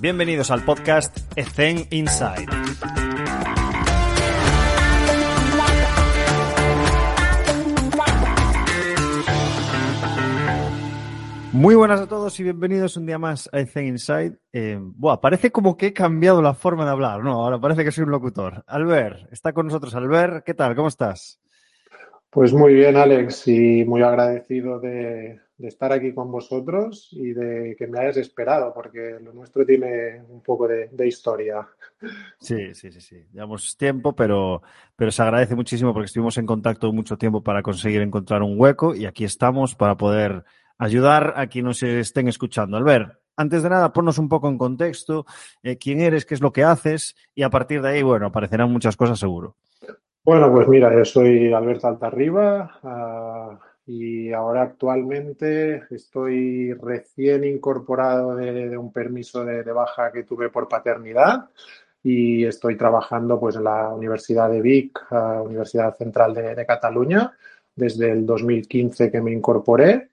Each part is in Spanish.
Bienvenidos al podcast Ethen Inside. Muy buenas a todos y bienvenidos un día más a Ethen Inside. Eh, buah, parece como que he cambiado la forma de hablar, ¿no? Ahora parece que soy un locutor. Albert, está con nosotros Albert. ¿Qué tal? ¿Cómo estás? Pues muy bien, Alex, y muy agradecido de, estar aquí con vosotros y de que me hayas esperado, porque lo nuestro tiene un poco de, de historia. Sí, sí, sí, sí. Llevamos tiempo, pero, pero se agradece muchísimo porque estuvimos en contacto mucho tiempo para conseguir encontrar un hueco y aquí estamos para poder ayudar a quienes nos estén escuchando. Albert, antes de nada, ponnos un poco en contexto, eh, quién eres, qué es lo que haces y a partir de ahí, bueno, aparecerán muchas cosas seguro. Bueno, pues mira, yo soy Alberto Altarriba. Uh y ahora actualmente estoy recién incorporado de, un permiso de, baja que tuve por paternidad y estoy trabajando pues en la Universidad de Vic, uh, Universidad Central de, de, Cataluña, desde el 2015 que me incorporé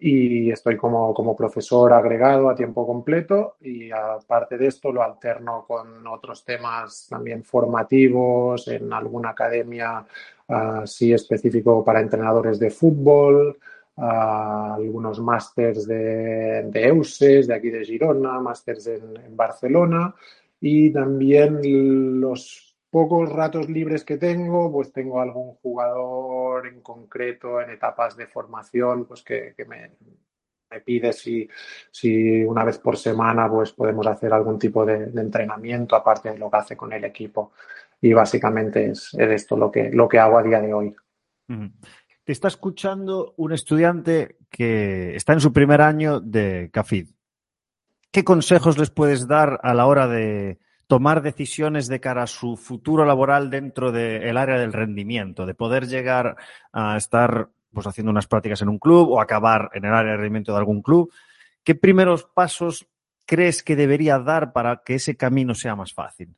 y estoy como, como profesor agregado a tiempo completo y aparte de esto lo alterno con otros temas también formativos en alguna academia así específico para entrenadores de fútbol, uh, algunos másters de, de, EUSES, de aquí de Girona, másters en, Barcelona y también los pocos ratos libres que tengo, pues tengo algún jugador en concreto en etapas de formación, pues que, me, pide si, si, una vez por semana pues podemos hacer algún tipo de, de, entrenamiento aparte de lo que hace con el equipo y básicamente es, es esto lo que, lo que hago a día de hoy. Te está escuchando un estudiante que está en su primer año de CAFID. ¿Qué consejos les puedes dar a la hora de tomar decisiones de cara a su futuro laboral dentro del de área del rendimiento, de poder llegar a estar pues, haciendo unas prácticas en un club o acabar en el área de rendimiento de algún club? ¿Qué primeros pasos crees que debería dar para que ese camino sea más fácil?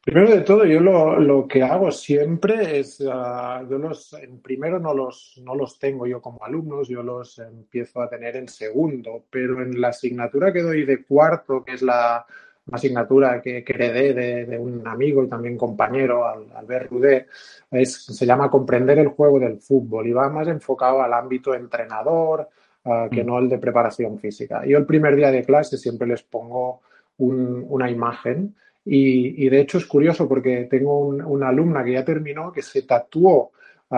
Primero de todo, yo lo, lo que hago siempre es, uh, yo los, primero no los, no los tengo yo como alumnos, yo los empiezo a tener en segundo, pero en la asignatura que doy de cuarto, que es la asignatura que, que heredé de, de, un amigo y también compañero, Albert Rudé, es, se llama Comprender el juego del fútbol y va más enfocado al ámbito entrenador uh, que mm. no el de preparación física. Yo el primer día de clase siempre les pongo un, una imagen y, y, de hecho es curioso porque tengo un, una alumna que ya terminó que se tatuó uh,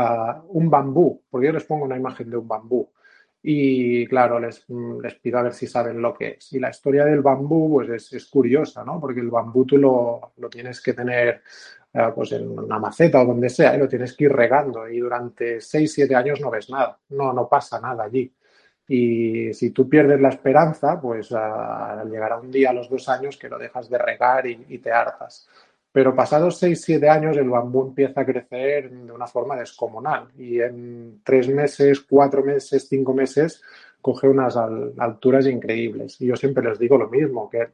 un bambú, porque yo les pongo una imagen de un bambú. Y claro, les, les, pido a ver si saben lo que es. Y la historia del bambú pues es, es curiosa, ¿no? Porque el bambú tú lo, lo tienes que tener uh, pues en una maceta o donde sea y lo tienes que ir regando y durante 6, 7 años no ves nada, no, no pasa nada allí. Y si tú pierdes la esperanza, pues uh, llegará un día a los dos años que lo dejas de regar y te hartas. Pero pasados seis, siete años el bambú empieza a crecer de una forma descomunal y en tres meses, cuatro meses, cinco meses coge unas al, alturas increíbles. Y yo siempre les digo lo mismo, que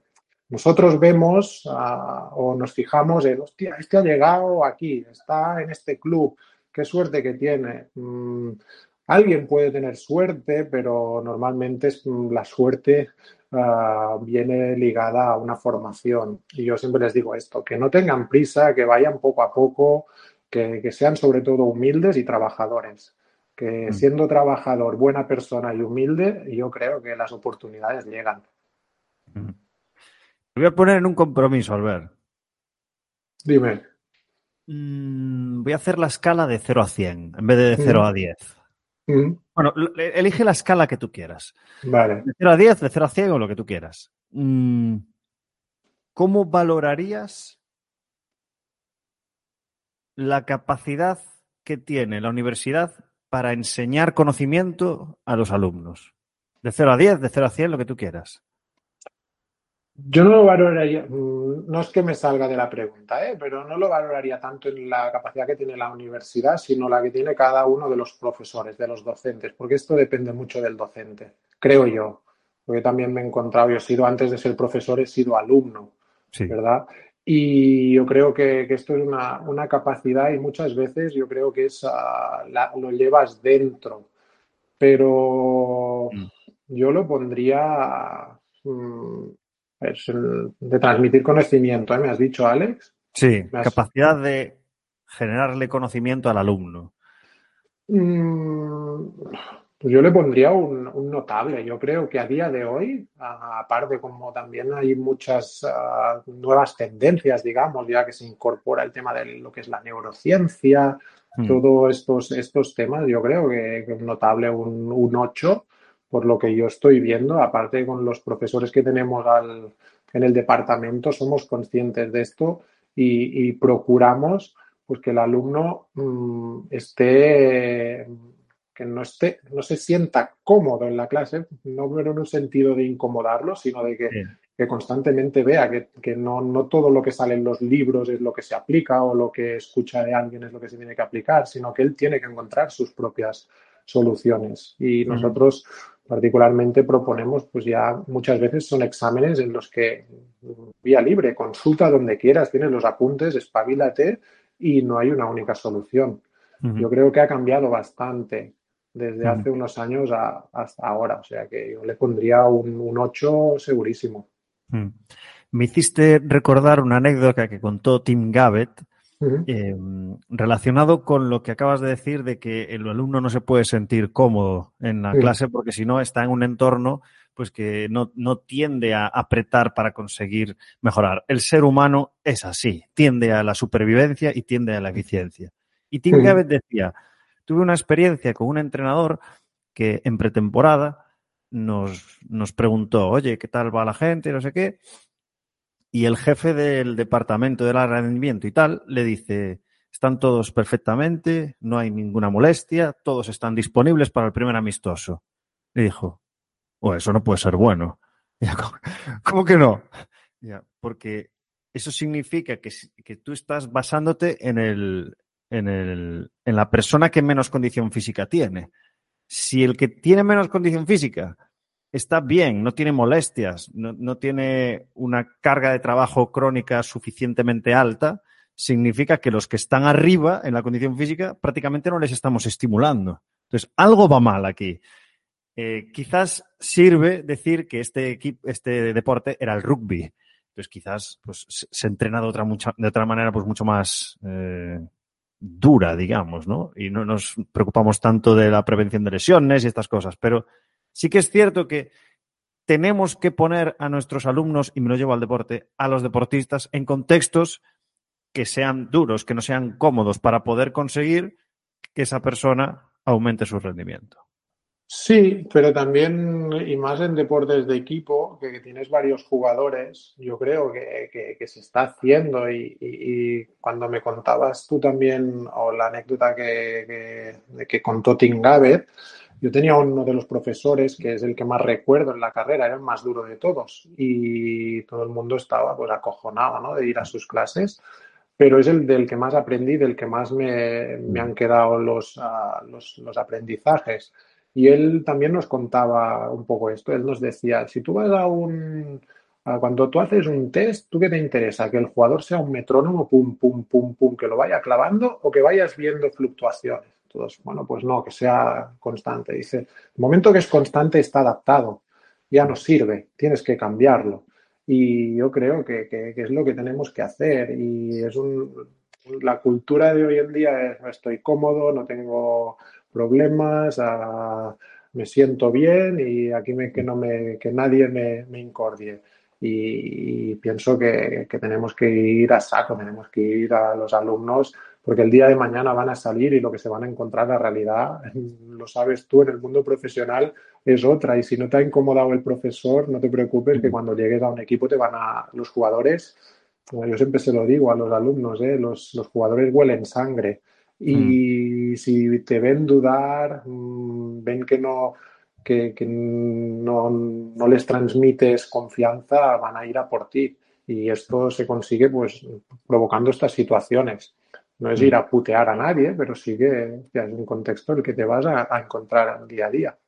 nosotros vemos uh, o nos fijamos en, hostia, este ha llegado aquí, está en este club, qué suerte que tiene. Mm, Alguien puede tener suerte, pero normalmente mm, la suerte uh, viene ligada a una formación. Y yo siempre les digo esto, que no tengan prisa, que vayan poco a poco, que, que sean sobre todo humildes y trabajadores. Que mm. siendo trabajador, buena persona y humilde, yo creo que las oportunidades llegan. Mm. voy a poner en un compromiso, Albert. Dime. Mm, voy a hacer la escala de 0 a 100 en vez de de 0 a 10. Mm. Bueno, elige la escala que tú quieras. Vale. De 0 a 10, de 0 a 100 o lo que tú quieras. Mm. ¿Cómo valorarías la capacidad que tiene la universidad para enseñar conocimiento a los alumnos? De 0 a 10, de 0 a 100, lo que tú quieras. Yo no lo valoraría, no es que me salga de la pregunta, ¿eh? pero no lo valoraría tanto en la capacidad que tiene la universidad, sino la que tiene cada uno de los profesores, de los docentes, porque esto depende mucho del docente, creo yo. Porque también me he encontrado, yo he sido antes de ser profesor, he sido alumno, sí. ¿verdad? Y yo creo que, que esto es una, una, capacidad y muchas veces yo creo que es, uh, la, lo llevas dentro, pero mm. yo lo pondría... Um, es de transmitir conocimiento, ¿eh? ¿Me has dicho, Alex? Sí, capacidad de generarle conocimiento al alumno. Mm, pues yo le pondría un, notable. Yo creo que a día de hoy, aparte como también hay muchas ah, nuevas tendencias, digamos, ya que se incorpora el tema de lo que es la neurociencia, hmm. todos estos, estos temas, yo creo que, un notable un, un 8, por lo que yo estoy viendo, aparte con los profesores que tenemos al, en el departamento, somos conscientes de esto y, procuramos pues que el alumno mm, esté que no esté, no se sienta cómodo en la clase, no en un sentido de incomodarlo, sino de que, que constantemente vea que, que no, no, todo lo que sale en los libros es lo que se aplica o lo que escucha de alguien es lo que se tiene que aplicar, sino que él tiene que encontrar sus propias soluciones. Y nosotros particularmente proponemos, pues ya muchas veces son exámenes en los que vía libre, consulta donde quieras, tienes los apuntes, espabilate y no hay una única solución. Yo creo que ha cambiado bastante desde hace unos años hasta ahora. O sea que yo le pondría un, un 8 segurísimo. Me hiciste recordar una anécdota que contó Tim Gabbett eh, relacionado con lo que acabas de decir de que el alumno no se puede sentir cómodo en la clase porque si no está en un entorno pues que no, no, tiende a apretar para conseguir mejorar. El ser humano es así, tiende a la supervivencia y tiende a la eficiencia. Y Tim Gabbett decía, tuve una experiencia con un entrenador que en pretemporada nos, nos preguntó, oye, ¿qué tal va la gente? No sé qué. Y el jefe del departamento del rendimiento y tal le dice, están todos perfectamente, no hay ninguna molestia, todos están disponibles para el primer amistoso. Le dijo, oh, eso no puede ser bueno. ¿cómo, que no? porque eso significa que, que, tú estás basándote en el, en, el, en la persona que menos condición física tiene. Si el que tiene menos condición física está bien, no tiene molestias, no, no, tiene una carga de trabajo crónica suficientemente alta, significa que los que están arriba en la condición física prácticamente no les estamos estimulando. Entonces, algo va mal aquí. Eh, quizás sirve decir que este, equipo, este deporte era el rugby. Entonces, quizás pues, se entrena de otra, manera pues, mucho más eh, dura, digamos, ¿no? Y no nos preocupamos tanto de la prevención de lesiones y estas cosas. Pero sí que es cierto que tenemos que poner a nuestros alumnos, y me lo llevo al deporte, a los deportistas en contextos que sean duros, que no sean cómodos para poder conseguir que esa persona aumente su rendimiento. Sí, pero también, y más en deportes de equipo, que, tienes varios jugadores, yo creo que, se está haciendo. Y, cuando me contabas tú también, o la anécdota que, que contó Tim yo tenía uno de los profesores, que es el que más recuerdo en la carrera, era el más duro de todos. Y todo el mundo estaba pues acojonado ¿no? de ir a sus clases pero es el del que más aprendí, del que más me, han quedado los, ah, los, los aprendizajes. Y él también nos contaba un poco esto. Él nos decía, si tú vas a un... cuando tú haces un test, ¿tú qué te interesa? ¿Que el jugador sea un metrónomo, pum, pum, pum, pum, que lo vaya clavando o que vayas viendo fluctuaciones? Bueno, pues no, que sea constante. Dice, el momento que es constante está adaptado, ya no sirve, tienes que cambiarlo. Y yo creo que, que, es lo que tenemos que hacer. Y es un, la cultura de hoy en día es, estoy cómodo, no tengo problemas, me siento bien y aquí me, que, no me, que nadie me, me incordie. Y, pienso que, que, tenemos que ir a saco, tenemos que ir a los alumnos, porque el día de mañana van a salir y lo que se van a encontrar, la realidad, lo sabes tú, en el mundo profesional es otra. Y si no te ha incomodado el profesor, no te preocupes, que cuando llegues a un equipo te van a, los jugadores, yo siempre se lo digo a los alumnos, ¿eh? los, los jugadores huelen sangre y mm. si te ven dudar, mm, ven que no, que, no, no, les transmites confianza, van a ir a por ti. Y esto se consigue pues provocando estas situaciones. No es ir a putear a nadie, pero sí que, es un contexto en el que te vas a, encontrar día a día.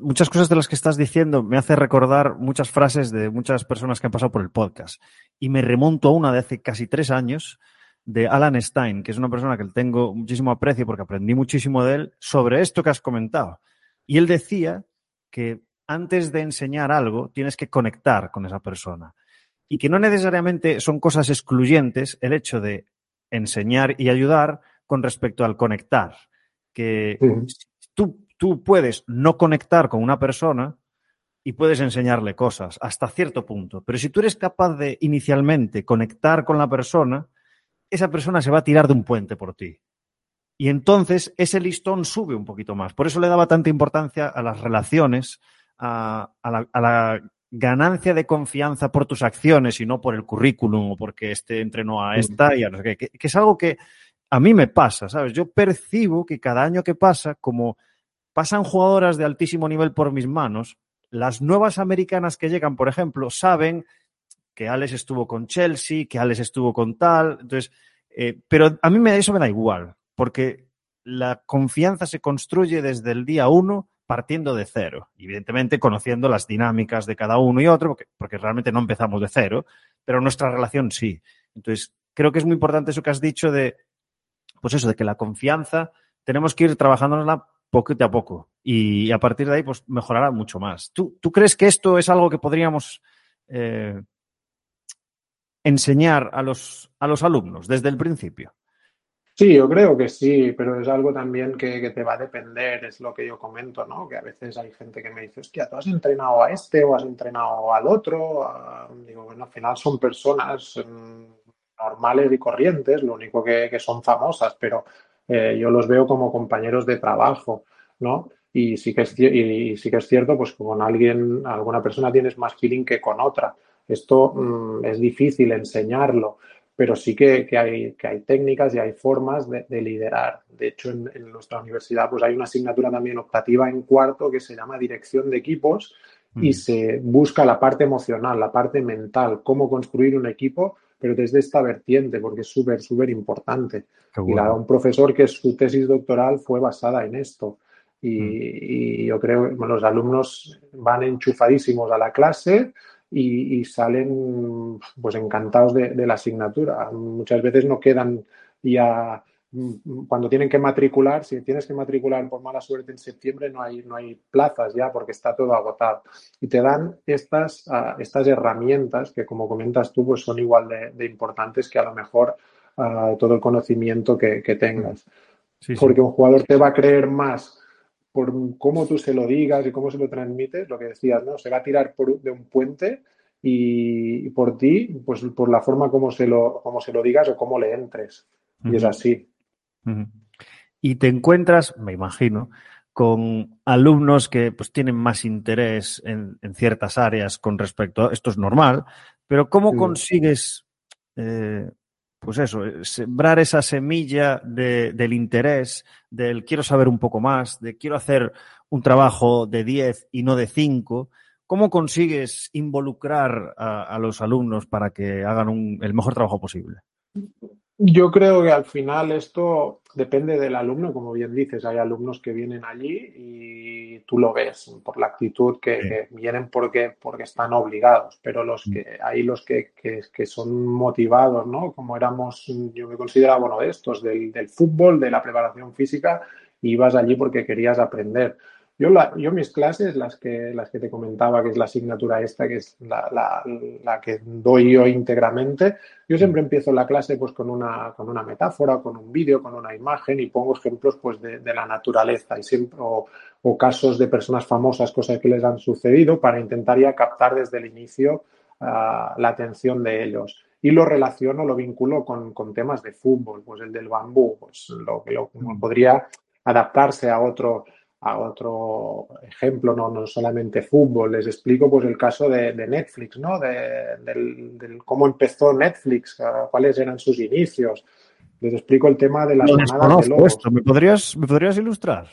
muchas cosas de las que estás diciendo me hace recordar muchas frases de muchas personas que han pasado por el podcast. Y me remonto a una de hace casi tres años, de Alan Stein, que es una persona que tengo muchísimo aprecio porque aprendí muchísimo de él sobre esto que has comentado. Y él decía que antes de enseñar algo, tienes que conectar con esa persona. Y que no necesariamente son cosas excluyentes el hecho de enseñar y ayudar con respecto al conectar. Que tú, tú puedes no conectar con una persona y puedes enseñarle cosas hasta cierto punto. Pero si tú eres capaz de inicialmente conectar con la persona, esa persona se va a tirar de un puente por ti. Y entonces ese listón sube un poquito más. Por eso le daba tanta importancia a las relaciones, a, la, ganancia de confianza por tus acciones y no por el currículum o porque este entrenó a esta y a no sé qué. Que, es algo que a mí me pasa, ¿sabes? Yo percibo que cada año que pasa, como pasan jugadoras de altísimo nivel por mis manos, las nuevas americanas que llegan, por ejemplo, saben que Alex estuvo con Chelsea, que Alex estuvo con tal. Entonces, eh, pero a mí me, eso me da igual porque la confianza se construye desde el día uno partiendo de cero. Evidentemente, conociendo las dinámicas de cada uno y otro, porque, realmente no empezamos de cero, pero nuestra relación sí. Entonces, creo que es muy importante eso que has dicho de, pues eso, de que la confianza tenemos que ir trabajándola poquito a poco y a partir de ahí, pues mejorará mucho más. ¿Tú, tú crees que esto es algo que podríamos eh, enseñar a los, a los alumnos desde el principio? Sí, yo creo que sí, pero es algo también que, te va a depender, es lo que yo comento, ¿no? Que a veces hay gente que me dice, hostia, ¿tú has entrenado a este o has entrenado al otro? Ah, digo, bueno, al final son personas mm, normales y corrientes, lo único que, son famosas, pero eh, yo los veo como compañeros de trabajo, ¿no? Y sí que es, y sí que es cierto, pues con alguien, alguna persona tienes más feeling que con otra. Esto mm, es difícil enseñarlo pero sí que, hay, que hay técnicas y hay formas de, liderar. De hecho, en, nuestra universidad pues hay una asignatura también optativa en cuarto que se llama dirección de equipos y mm. se busca la parte emocional, la parte mental, cómo construir un equipo, pero desde esta vertiente, porque es súper, súper importante. Y la, un profesor que su tesis doctoral fue basada en esto. Y, mm. y yo creo que los alumnos van enchufadísimos a la clase, y, salen pues encantados de, la asignatura. Muchas veces no quedan ya cuando tienen que matricular, si tienes que matricular por mala suerte en septiembre, no hay, no hay plazas ya porque está todo agotado. Y te dan estas, ah, estas herramientas que, como comentas tú, pues son igual de, importantes que a lo mejor ah, todo el conocimiento que, tengas. porque un jugador te va a creer más por cómo tú se lo digas y cómo se lo transmites, lo que decías, ¿no? Se va a tirar por, de un puente y, por ti, pues por la forma como se lo, como se lo digas o cómo le entres. Y es así. Y te encuentras, me imagino, con alumnos que pues, tienen más interés en, ciertas áreas con respecto a esto es normal, pero ¿cómo consigues eh, pues eso, eh, sembrar esa semilla del interés, del quiero saber un poco más, de quiero hacer un trabajo de 10 y no de 5. ¿Cómo consigues involucrar a, los alumnos para que hagan el mejor trabajo posible? Yo creo que al final esto depende del alumno, como bien dices, hay alumnos que vienen allí y tú lo ves por la actitud que, vienen porque, porque están obligados, pero los mm. que hay los que, que, son motivados, ¿no? Como éramos, yo me consideraba uno de estos, del, del fútbol, de la preparación física, y ibas allí porque querías aprender. Yo, la, yo mis clases, las que, las que te comentaba, que es la asignatura esta, que es la, la, la, que doy yo íntegramente, yo siempre empiezo la clase pues con una, con una metáfora, con un vídeo, con una imagen y pongo ejemplos pues de, de la naturaleza y siempre, o, o, casos de personas famosas, cosas que les han sucedido para intentar ya captar desde el inicio uh, la atención de ellos. Y lo relaciono, lo vinculo con, con, temas de fútbol, pues el del bambú, pues lo que lo, podría adaptarse a otro a otro ejemplo, no, no solamente fútbol, les explico pues el caso de, Netflix, ¿no? De, del, cómo empezó Netflix, cuáles eran sus inicios. Les explico el tema de las no de lobos. ¿Me podrías, ¿Me podrías ilustrar?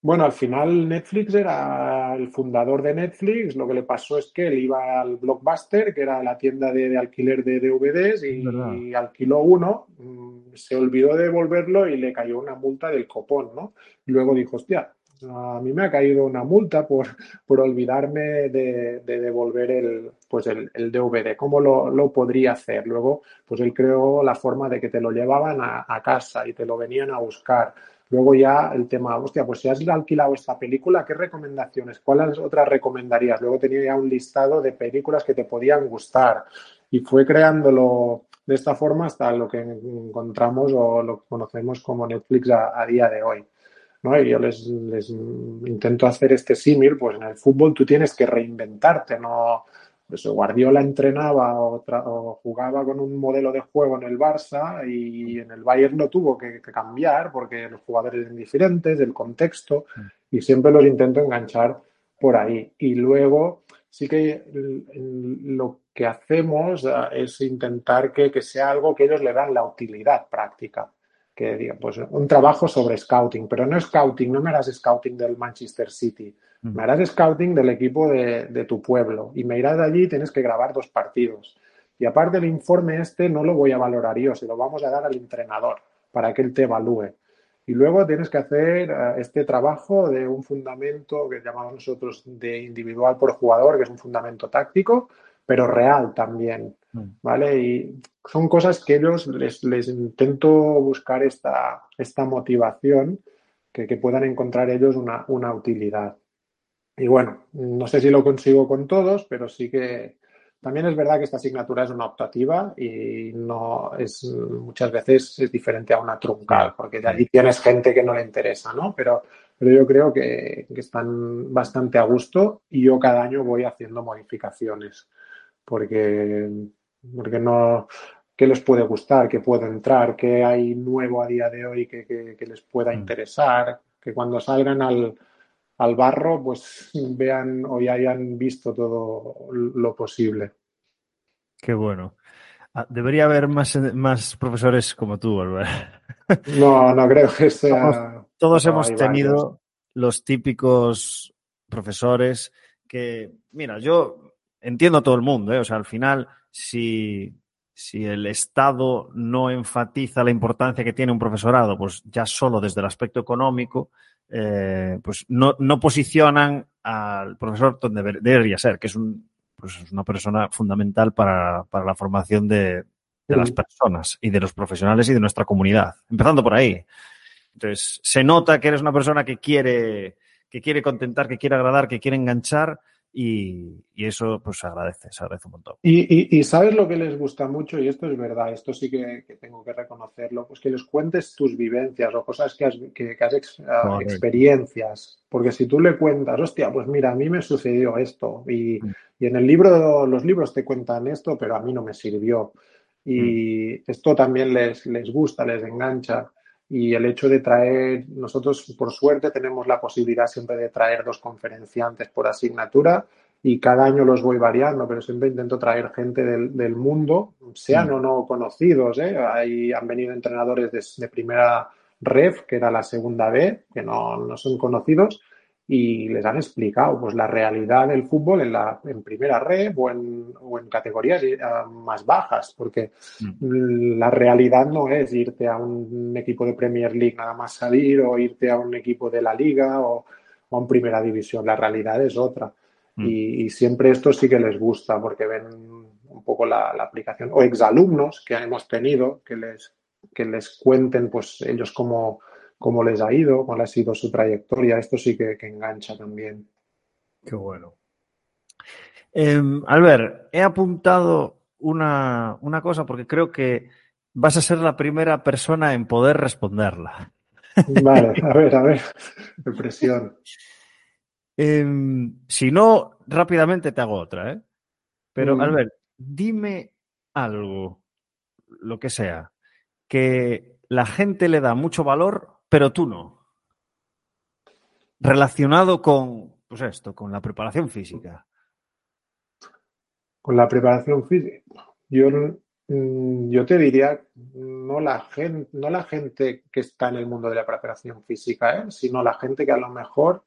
Bueno, al final Netflix era el fundador de Netflix. Lo que le pasó es que él iba al Blockbuster, que era la tienda de, alquiler de DVDs, y, alquiló uno. Mm, se olvidó de devolverlo y le cayó una multa del copón, ¿no? Luego dijo, hostia, a mí me ha caído una multa por, por olvidarme de, devolver el, pues el, DVD. ¿Cómo lo, podría hacer? Luego, pues él creó la forma de que te lo llevaban a, casa y te lo venían a buscar. Luego ya el tema, hostia, pues si has alquilado esta película, ¿qué recomendaciones? ¿Cuáles otras recomendarías? Luego tenía ya un listado de películas que te podían gustar y fue creándolo de esta forma hasta lo que encontramos o lo que conocemos como Netflix a, día de hoy. ¿No? Y yo les, les intento hacer este símil, pues en el fútbol tú tienes que reinventarte, no, pues Guardiola entrenaba o, jugaba con un modelo de juego en el Barça y en el Bayern lo tuvo que, cambiar porque los jugadores eran diferentes, el contexto, mm. y siempre los intento enganchar por ahí. Y luego sí que lo que hacemos eh, es intentar que, que sea algo que ellos le dan la utilidad práctica que diga, pues un trabajo sobre scouting, pero no scouting, no me harás scouting del Manchester City, mm. me harás scouting del equipo de, tu pueblo y me irás de allí y tienes que grabar dos partidos. Y aparte el informe este no lo voy a valorar yo, se lo vamos a dar al entrenador para que él te evalúe. Y luego tienes que hacer eh, este trabajo de un fundamento que llamamos nosotros de individual por jugador, que es un fundamento táctico, pero real también. Mm. ¿Vale? Y son cosas que ellos les, les intento buscar esta, esta motivación que, que, puedan encontrar ellos una, una, utilidad. Y bueno, no sé si lo consigo con todos, pero sí que también es verdad que esta asignatura es una optativa y no es muchas veces es diferente a una truncal, porque de allí tienes gente que no le interesa, ¿no? Pero, pero yo creo que, que están bastante a gusto y yo cada año voy haciendo modificaciones porque porque no, qué les puede gustar, qué puede entrar, qué hay nuevo a día de hoy que, les pueda mm. interesar, que cuando salgan al, al, barro, pues vean o ya hayan visto todo lo posible. Qué bueno. Ah, debería haber más, más profesores como tú, Albert. No, no creo que sea. Todos, hemos tenido los típicos profesores que, mira, yo entiendo a todo el mundo, ¿eh? o sea, al final si, si el Estado no enfatiza la importancia que tiene un profesorado, pues ya solo desde el aspecto económico, eh, pues no, no, posicionan al profesor donde debería ser, que es, un, pues es una persona fundamental para, para la formación de, de las personas y de los profesionales y de nuestra comunidad. Empezando por ahí. Entonces, se nota que eres una persona que quiere, que quiere contentar, que quiere agradar, que quiere enganchar y, eso pues se agradece, se agradece un montón. Y, sabes lo que les gusta mucho, y esto es verdad, esto sí que, tengo que reconocerlo, pues que les cuentes tus vivencias o cosas que has, que, ah, experiencias, porque si tú le cuentas, hostia, pues mira, a mí me sucedió esto y, mm. y, en el libro, los libros te cuentan esto, pero a mí no me sirvió. Y mm. esto también les, les gusta, les engancha y el hecho de traer, nosotros por suerte tenemos la posibilidad siempre de traer dos conferenciantes por asignatura y cada año los voy variando, pero siempre intento traer gente del, del mundo, sean mm. o no conocidos. ¿eh? Ahí han venido entrenadores de, de, primera ref, que era la segunda B, que no, no son conocidos, y les han explicado pues la realidad del fútbol en la en primera red o en, o en categorías eh, más bajas porque mm. la realidad no es irte a un equipo de Premier League nada más salir o irte a un equipo de la liga o, o a un primera división la realidad es otra mm. y, siempre esto sí que les gusta porque ven un poco la, la aplicación o exalumnos que hemos tenido que les que les cuenten pues ellos como cómo les ha ido, cuál ha sido su trayectoria. Esto sí que, engancha también. Qué bueno. Eh, Albert, he apuntado una, una, cosa porque creo que vas a ser la primera persona en poder responderla. Vale, a ver, a ver. Impresión. Em, si no, rápidamente te hago otra, ¿eh? Pero, Albert, dime algo, lo que sea, que la gente le da mucho valor pero tú no. Relacionado con, pues esto, con la preparación física. Con la preparación física. Yo, mm, yo te diría, no la, gente, no la gente que está en el mundo de la preparación física, ¿eh? sino la gente que a lo mejor,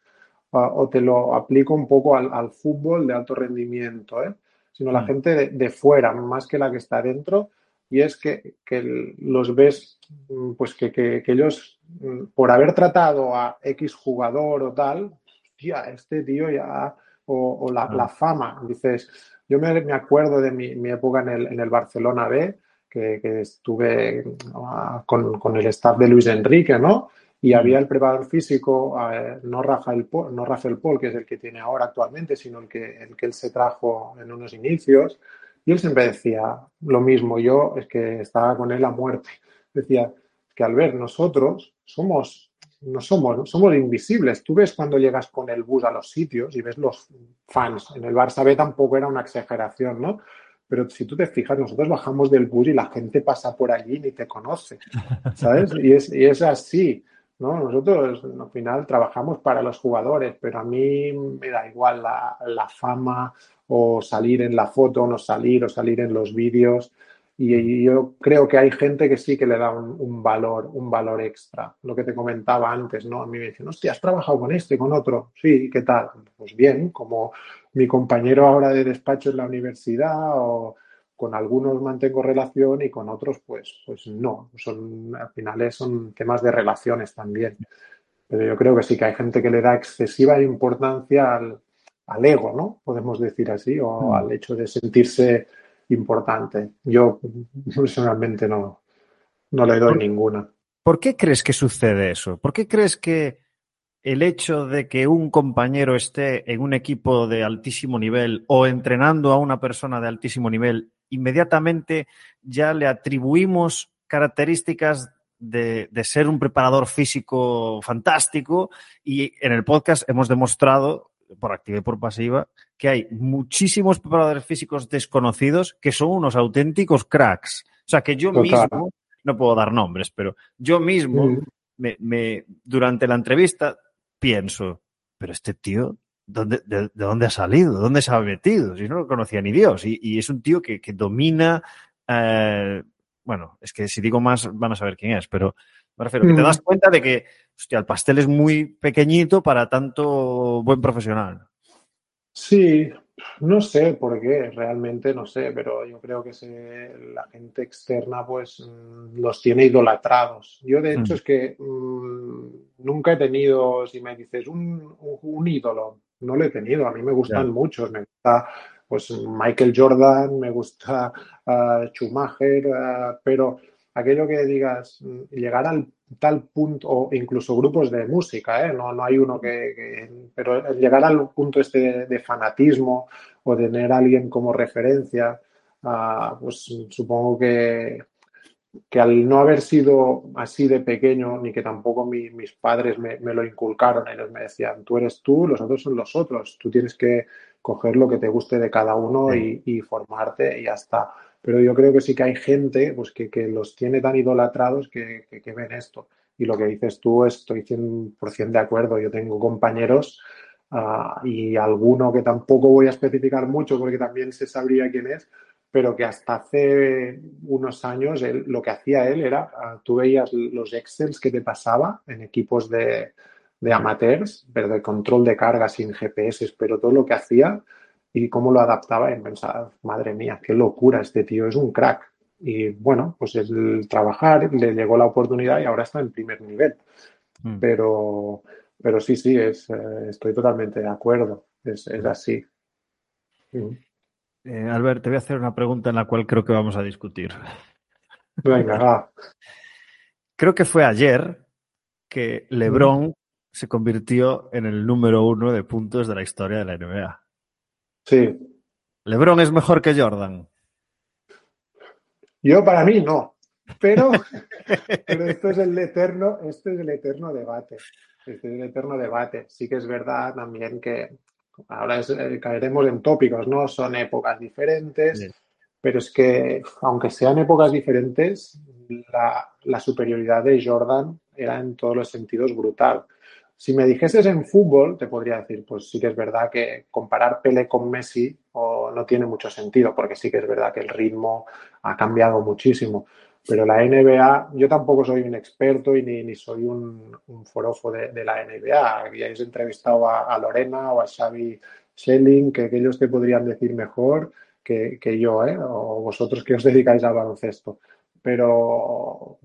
ah, o te lo aplico un poco al, fútbol de alto rendimiento, ¿eh? sino la mm. gente de, de, fuera, más que la que está dentro, y es que, que los ves, mm, pues que, que, que, ellos, mm, por haber tratado a X jugador o tal, tía, este tío ya, o, o la, la, fama, dices, yo me, me acuerdo de mi, mi, época en el, en el Barcelona B, que, que estuve uh, con, con, el staff de Luis Enrique, ¿no? y había el preparador físico, no, Rafael Paul, no Rafael Paul, que es el que tiene ahora actualmente, sino el que, el que él se trajo en unos inicios. Y él siempre decía lo mismo, yo es que estaba con él a muerte. Decía que al ver nosotros somos, no somos, somos invisibles. Tú ves cuando llegas con el bus a los sitios y ves los fans. En el Barça B tampoco era una exageración, ¿no? Pero si tú te fijas, nosotros bajamos del bus y la gente pasa por allí y ni te conoce, ¿sabes? Y es, y es así. ¿no? Nosotros al final trabajamos para los jugadores, pero a mí me da igual la, la fama o salir en la foto o no salir o salir en los vídeos. Y yo creo que hay gente que sí que le da un, un, valor, un valor extra. Lo que te comentaba antes, ¿no? A mí me dicen, hostia, has trabajado con este, con otro. Sí, ¿qué tal? Pues bien, como mi compañero ahora de despacho en la universidad o con algunos mantengo relación y con otros pues, pues no. Son, al final son temas de relaciones también. Pero yo creo que sí que hay gente que le da excesiva importancia al, al ego, ¿no? Podemos decir así, o mm. al hecho de sentirse importante. Yo personalmente no, no le doy ninguna. ¿Por qué crees que sucede eso? ¿Por qué crees que el hecho de que un compañero esté en un equipo de altísimo nivel o entrenando a una persona de altísimo nivel inmediatamente ya le atribuimos características de, de, ser un preparador físico fantástico y en el podcast hemos demostrado, por activa y por pasiva, que hay muchísimos preparadores físicos desconocidos que son unos auténticos cracks. O sea, que yo Total. mismo, no puedo dar nombres, pero yo mismo, mm. me, me, durante la entrevista, pienso, pero este tío ¿dónde, de, de, dónde ha salido? ¿Dónde se ha metido? Si no lo conocía ni Dios. Y, y es un tío que, que domina. Eh, bueno, es que si digo más van a saber quién es, pero me refiero que te das cuenta de que, hostia, el pastel es muy pequeñito para tanto buen profesional. Sí, no sé por qué, realmente no sé, pero yo creo que se, la gente externa pues mm, los tiene idolatrados. Yo de hecho mm. es que mmm, nunca he tenido, si me dices, un, un, un ídolo, no lo he tenido. A mí me gustan yeah. muchos. Me gusta pues Michael Jordan, me gusta uh, Schumacher, uh, pero aquello que digas, llegar al tal punto, o incluso grupos de música, ¿eh? no, no hay uno que, pero llegar al punto este de, fanatismo o tener a alguien como referencia, uh, pues supongo que, que al no haber sido así de pequeño, ni que tampoco mi, mis padres me, me, lo inculcaron, ellos me decían, tú eres tú, los otros son los otros, tú tienes que coger lo que te guste de cada uno sí. y, y, formarte y ya está. Pero yo creo que sí que hay gente pues, que, que los tiene tan idolatrados que, que, que, ven esto. Y lo que dices tú, estoy 100% de acuerdo. Yo tengo compañeros uh, y alguno que tampoco voy a especificar mucho porque también se sabría quién es, pero que hasta hace unos años él, lo que hacía él era, uh, tú veías los excels que te pasaba en equipos de, de amateurs, pero de control de carga sin GPS, pero todo lo que hacía y cómo lo adaptaba y pensaba, madre mía, qué locura, este tío es un crack. Y bueno, pues el trabajar le llegó la oportunidad y ahora está en primer nivel. Mm. Pero, pero sí, sí, es, eh, estoy totalmente de acuerdo, es, es así. Mm. Eh, Albert, te voy a hacer una pregunta en la cual creo que vamos a discutir. Venga, va. Creo que fue ayer que LeBron se convirtió en el número uno de puntos de la historia de la NBA. Sí. ¿LeBron es mejor que Jordan? Yo para mí no, pero, pero esto es el eterno, esto es el eterno debate. Este es el eterno debate. Sí que es verdad también que ahora es, eh, caeremos en tópicos, ¿no? Son épocas diferentes, pero es que, aunque sean épocas diferentes, la, la, superioridad de Jordan era en todos los sentidos brutal. Si me dijeses en fútbol, te podría decir, pues sí que es verdad que comparar Pele con Messi o no tiene mucho sentido, porque sí que es verdad que el ritmo ha cambiado muchísimo. Pero la NBA, yo tampoco soy un experto y ni, ni soy un, un forofo de, la NBA. Habíais entrevistado a, a, Lorena o a Xavi Schelling, que, que, ellos te podrían decir mejor que, que yo, ¿eh? o vosotros que os dedicáis al baloncesto. Pero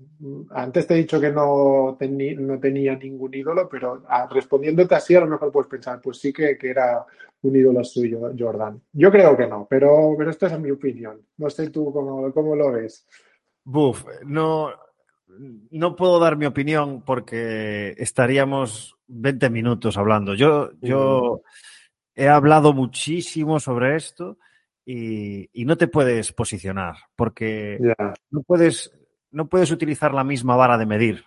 antes te he dicho que no, no tenía ningún ídolo, pero ah, respondiéndote así, a lo mejor puedes pensar, pues sí que, que era un ídolo suyo, Jordan. Yo creo que no, pero, pero esta es mi opinión. No sé tú cómo, cómo lo ves. Buf, no. no puedo dar mi opinión porque estaríamos 20 minutos hablando. Yo, yo he hablado muchísimo sobre esto y, y no te puedes posicionar porque no puedes, no puedes utilizar la misma vara de medir.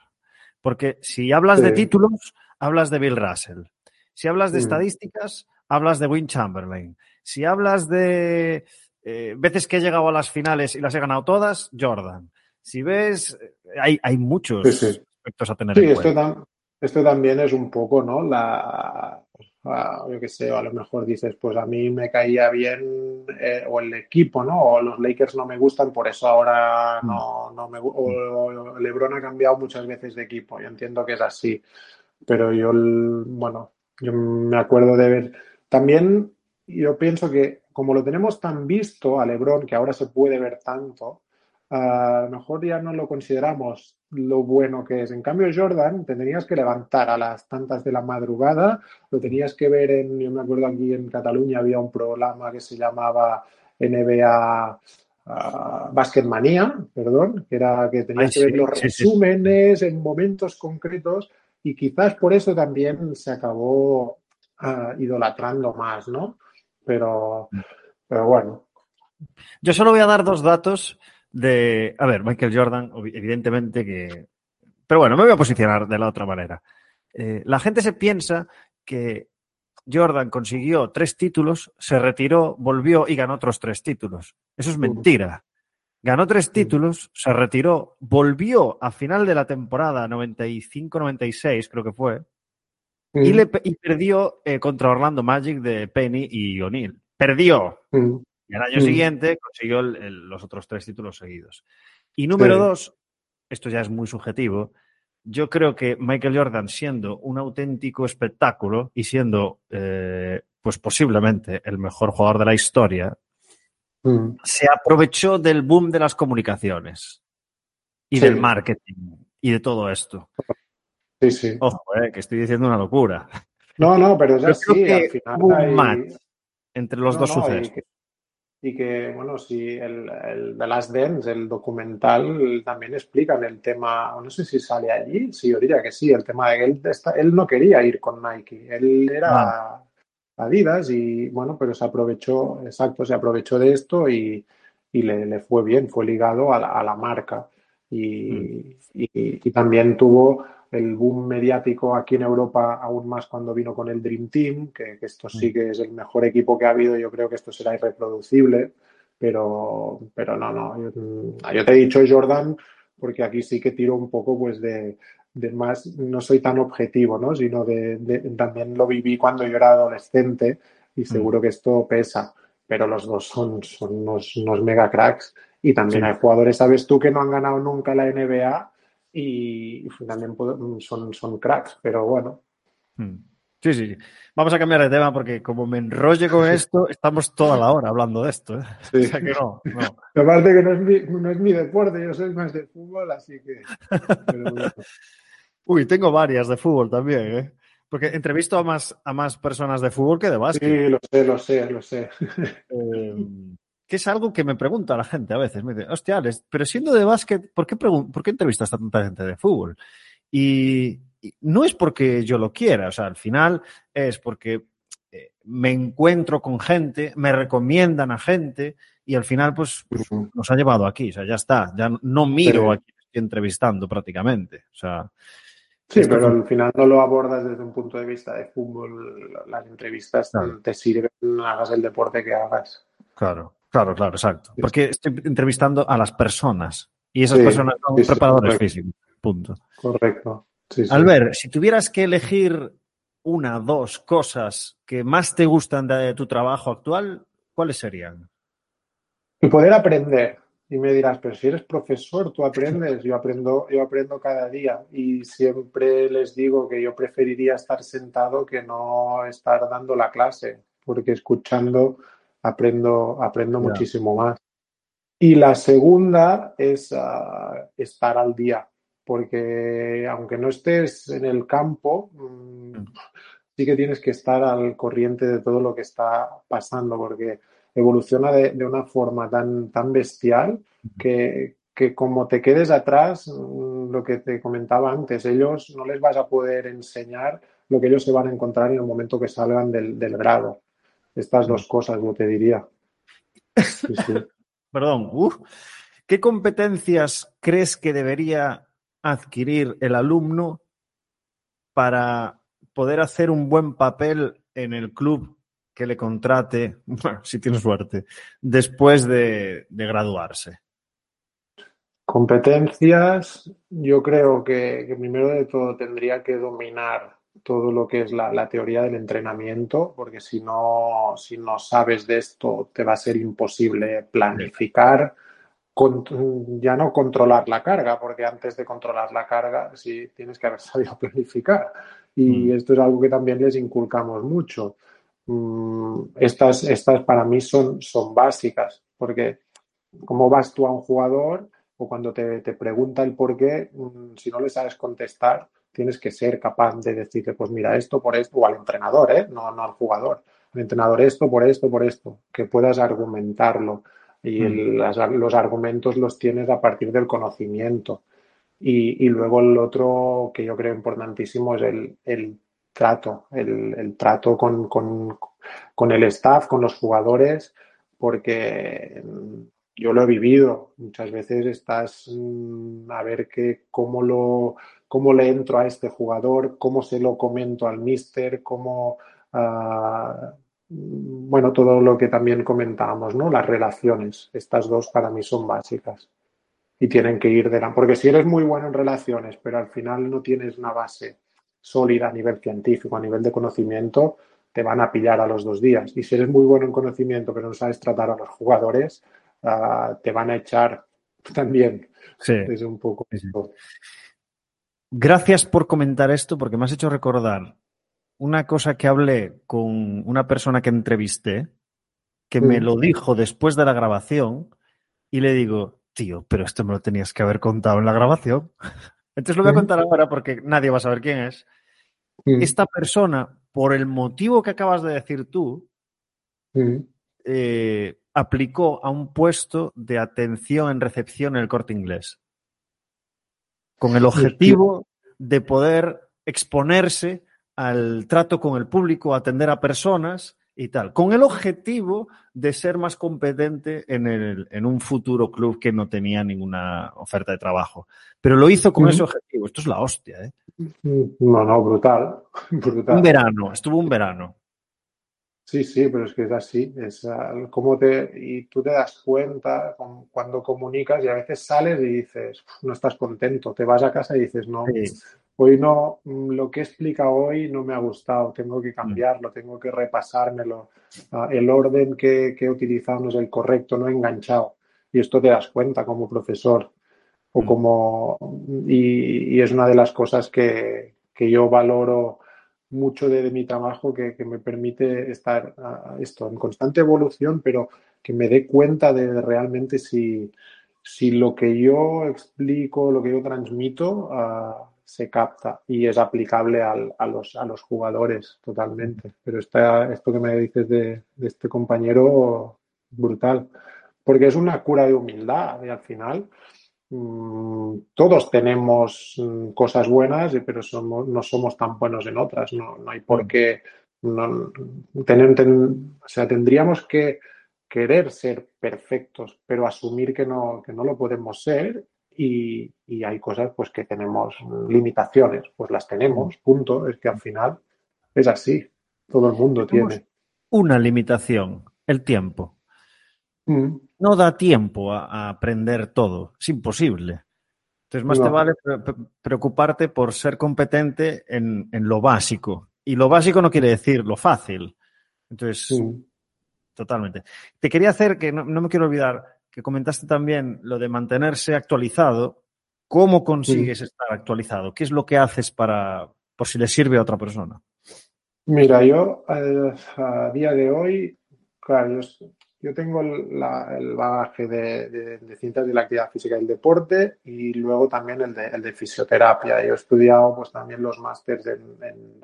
Porque si hablas Sí. de títulos, hablas de Bill Russell. Si hablas de Mm. estadísticas, hablas de Win Chamberlain. Si hablas de eh, veces que he llegado a las finales y las he ganado todas, Jordan. Si ves, eh, hay, hay muchos Sí, sí. aspectos a tener Sí, en esto, cuenta. tam- esto también es un poco, ¿no? La, ah, yo qué sé, a lo mejor dices, pues a mí me caía bien, eh, o el equipo, ¿no? O los Lakers no me gustan, por eso ahora Mm. no, no me o, LeBron ha cambiado muchas veces de equipo. Yo entiendo que es así, pero yo, bueno, yo me acuerdo de ver. También yo pienso que como lo tenemos tan visto a LeBron, que ahora se puede ver tanto, a lo mejor ya no lo consideramos lo bueno que es. En cambio, Jordan, te tenías que levantar a las tantas de la madrugada, lo tenías que ver en, yo me acuerdo aquí en Cataluña había un programa que se llamaba NBA uh, Basketmania, perdón, que era que tenías Ay, que ver sí, los sí, sí. resúmenes en momentos concretos y quizás por eso también se acabó ah, idolatrando más, ¿no? Pero, pero bueno, Yo solo voy a dar dos datos de. A ver, Michael Jordan, evidentemente que. Pero bueno, me voy a posicionar de la otra manera. Eh, la gente se piensa que Jordan consiguió tres títulos, se retiró, volvió y ganó otros tres títulos. Eso es mentira. Ganó tres títulos, se retiró, volvió a final de la temporada 95-96, creo que fue, y, le, y perdió eh, contra Orlando Magic de Penny y O'Neill. Perdió. Y al año siguiente consiguió el- el- los otros tres títulos seguidos. Y número Sí. dos, esto ya es muy subjetivo, yo creo que Michael Jordan, siendo un auténtico espectáculo y siendo, eh, pues posiblemente el mejor jugador de la historia, mm. se aprovechó del boom de las comunicaciones y Sí. del marketing y de todo esto. Sí, sí. Ojo, eh, que estoy diciendo una locura. No, no, pero así. creo Al final un hay- match entre los No, dos no, sucesos. que, y que, bueno, sí, el, el The Last Dance, el documental, también explican el tema, no sé si sale allí, sí, yo diría que sí, el tema de que él, está- él no quería ir con Nike, él era Adidas y, bueno, pero se aprovechó, exacto, se aprovechó de esto y, y le, le fue bien, fue ligado a la, a la marca. Y, y- y también tuvo el boom mediático aquí en Europa aún más cuando vino con el Dream Team, que, que esto sí que es el mejor equipo que ha habido, yo creo que esto será irreproducible, pero, pero no, no, yo, mm, yo te he dicho Jordan porque aquí sí que tiro un poco pues de, de más, no soy tan objetivo, ¿no? Sino de, de- también lo viví cuando yo era adolescente y seguro que esto pesa, pero los dos son, son unos, unos mega cracks y también Sí. hay jugadores, sabes tú, que no han ganado nunca la NBA y también puedo- son, son cracks, pero bueno. Mm. Sí, sí. Vamos a cambiar de tema porque como me enrolle con esto, estamos toda la hora hablando de esto. ¿eh? Sí. O sea que no, no. Aparte que no es, mi, no es mi deporte, yo soy más de fútbol, así que... pero bueno. Uy, tengo varias de fútbol también, ¿eh? Porque entrevisto a más, a más personas de fútbol que de básquet. Sí, lo sé, lo sé, lo sé. Eh, que es algo que me pregunta la gente a veces. Me dice, hostia, Alex, pero siendo de básquet, ¿por qué, ¿por qué entrevistas a tanta gente de fútbol? Y, y no es porque yo lo quiera, o sea, al final es porque eh, me encuentro con gente, me recomiendan a gente y al final, pues, pues, nos ha llevado aquí, o sea, ya está, ya no miro Sí. a quien estoy entrevistando prácticamente, o sea, Sí, pero fue- al final no lo abordas desde un punto de vista de fútbol. Las entrevistas Claro. te sirven, hagas el deporte que hagas. claro, claro, claro, exacto. Porque estoy entrevistando a las personas y esas Sí, personas son sí, preparadores correcto. físicos, punto. Correcto. Sí. Albert, si tuvieras que elegir una, dos cosas que más te gustan de tu trabajo actual, ¿cuáles serían? Y poder aprender. Y me dirás, pero si eres profesor, tú aprendes. Yo aprendo, yo aprendo cada día. Y siempre les digo que yo preferiría estar sentado que no estar dando la clase, porque escuchando aprendo, aprendo muchísimo más. Y la segunda es ah, estar al día, porque aunque no estés en el campo, mm, sí que tienes que estar al corriente de todo lo que está pasando, porque evoluciona de, de una forma tan, tan bestial que, que como te quedes atrás, mm, lo que te comentaba antes, ellos no les vas a poder enseñar lo que ellos se van a encontrar en el momento que salgan del, grado. Estas dos cosas, yo te diría. Perdón. ¿Qué competencias crees que debería adquirir el alumno para poder hacer un buen papel en el club que le contrate, si tiene suerte, después de graduarse? Competencias, yo creo que, primero de todo tendría que dominar todo lo que es la, teoría del entrenamiento, porque si no, si no sabes de esto, te va a ser imposible planificar, ya no controlar la carga, porque antes de controlar la carga, sí tienes que haber sabido planificar. Y mm. esto es algo que también les inculcamos mucho. Mm, estas, estas para mí son, son básicas, porque como vas tú a un jugador, o cuando te, pregunta el por qué, mm, si no le sabes contestar, tienes que ser capaz de decirle, pues mira, esto por esto, o al entrenador, ¿eh? no, no al jugador, al entrenador esto por esto, por esto, que puedas argumentarlo. Y mm. los argumentos los tienes a partir del conocimiento. Y, luego el otro que yo creo importantísimo es el, trato, el, trato con, con, el staff, con los jugadores, porque yo lo he vivido. Muchas veces estás mm, a ver que cómo lo cómo le entro a este jugador, cómo se lo comento al mister, cómo ah, bueno, todo lo que también comentábamos, ¿no? Las relaciones. Estas dos para mí son básicas. Y tienen que ir de la. Porque si eres muy bueno en relaciones, pero al final no tienes una base sólida a nivel científico, a nivel de conocimiento, te van a pillar a los dos días. Y si eres muy bueno en conocimiento, pero no sabes tratar a los jugadores, te van a echar también. Sí. Es un poco. Gracias por comentar esto porque me has hecho recordar una cosa que hablé con una persona que entrevisté, que me lo dijo después de la grabación y le digo, tío, pero esto me lo tenías que haber contado en la grabación. Entonces lo voy a contar ahora porque nadie va a saber quién es. Esta persona, por el motivo que acabas de decir tú, eh, aplicó a un puesto de atención en recepción en el corte inglés, con el objetivo de poder exponerse al trato con el público, atender a personas y tal, con el objetivo de ser más competente en, el, en un futuro club que no tenía ninguna oferta de trabajo. Pero lo hizo con ese objetivo. Esto es la hostia, ¿eh? No, no, brutal. brutal. Un verano, estuvo un verano. Sí, sí, pero es que es así, es como te y tú te das cuenta cuando comunicas y a veces sales y dices, no estás contento, te vas a casa y dices, no, hoy no, mm, lo que explica hoy no me ha gustado, tengo que mm. cambiarlo, tengo que repasármelo, ah, el orden que, he utilizado no es el correcto, no he enganchado. Y esto te das cuenta como profesor o mm. como y, es una de las cosas que, que yo valoro mucho de, mi trabajo que, me permite estar esto en constante evolución, pero que me dé cuenta de, realmente si, si, lo que yo explico, lo que yo transmito, ah, se capta y es aplicable a, los, a los jugadores totalmente. Pero está, esto que me dices de, de este compañero, brutal. Porque es una cura de humildad y al final Mm, todos tenemos mm, cosas buenas, pero somos, no somos tan buenos en otras. No, hay por mm. qué. tener, o sea, tendríamos que querer ser perfectos, pero asumir que no, que no lo podemos ser y, hay cosas pues que tenemos limitaciones, pues las tenemos, punto. Es que al final es así, todo el mundo tiene. Una limitación, el tiempo. No da tiempo a, aprender todo, es imposible. Entonces, más te vale preocuparte por ser competente en, lo básico. Y lo básico no quiere decir lo fácil. Entonces, totalmente. Te quería hacer, que no, me quiero olvidar, que comentaste también lo de mantenerse actualizado. ¿Cómo consigues estar actualizado? ¿Qué es lo que haces para, por si le sirve a otra persona? Mira, yo eh, a día de hoy, claro, yo tengo el, bagaje de, ciencias de la actividad física y el deporte y luego también el de, el de fisioterapia. Yo he estudiado pues también los másters en,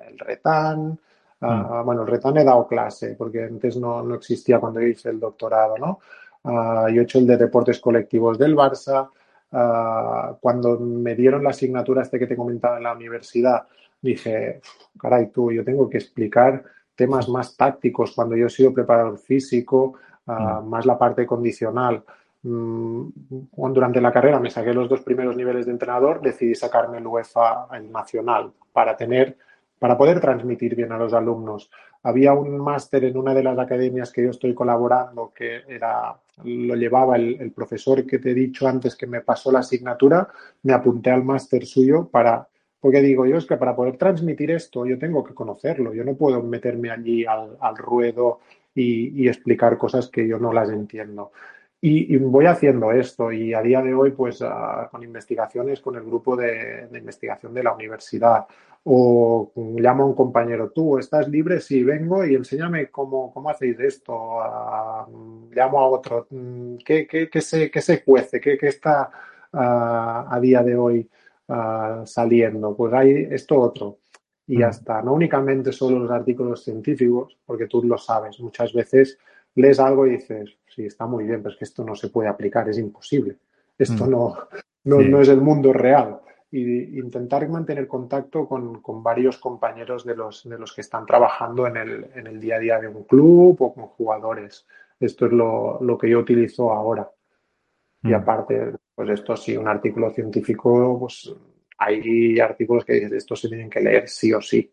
el RETAN. Ah, mm. bueno, el RETAN he dado clase porque antes no, no existía cuando hice el doctorado, ¿no? Ah, yo he hecho el de deportes colectivos del Barça. ah, cuando me dieron la asignatura este que te comentaba en la universidad, dije, caray, tú, yo tengo que explicar temas más tácticos cuando yo he sido preparador físico, ah, mm. más la parte condicional. Mm, durante la carrera me saqué los dos primeros niveles de entrenador, decidí sacarme el UEFA, el nacional, para tener, para poder transmitir bien a los alumnos. Había un máster en una de las academias que yo estoy colaborando que era, lo llevaba el, el profesor que te he dicho antes que me pasó la asignatura, me apunté al máster suyo para porque digo yo, es que para poder transmitir esto yo tengo que conocerlo, yo no puedo meterme allí al, ruedo y, explicar cosas que yo no las entiendo. Y, voy haciendo esto y a día de hoy pues ah, con investigaciones con el grupo de, investigación de la universidad o llamo a un compañero, tú estás libre, sí, vengo y enséñame cómo, cómo hacéis esto, ah, llamo a otro, mm, ¿qué, qué, qué, se, qué se cuece? ¿Qué, está ah, a día de hoy? Ah, saliendo. Pues hay esto otro. Y ya mm. está. No únicamente solo los artículos científicos, porque tú lo sabes. Muchas veces lees algo y dices, sí, está muy bien, pero es que esto no se puede aplicar, es imposible. Esto mm. no, no, es el mundo real. Y intentar mantener contacto con, varios compañeros de los, de los que están trabajando en el, en el día a día de un club o con jugadores. Esto es lo, lo que yo utilizo ahora. Y mm. aparte, pues esto sí, un artículo científico, pues hay artículos que dices, esto se tienen que leer sí o sí,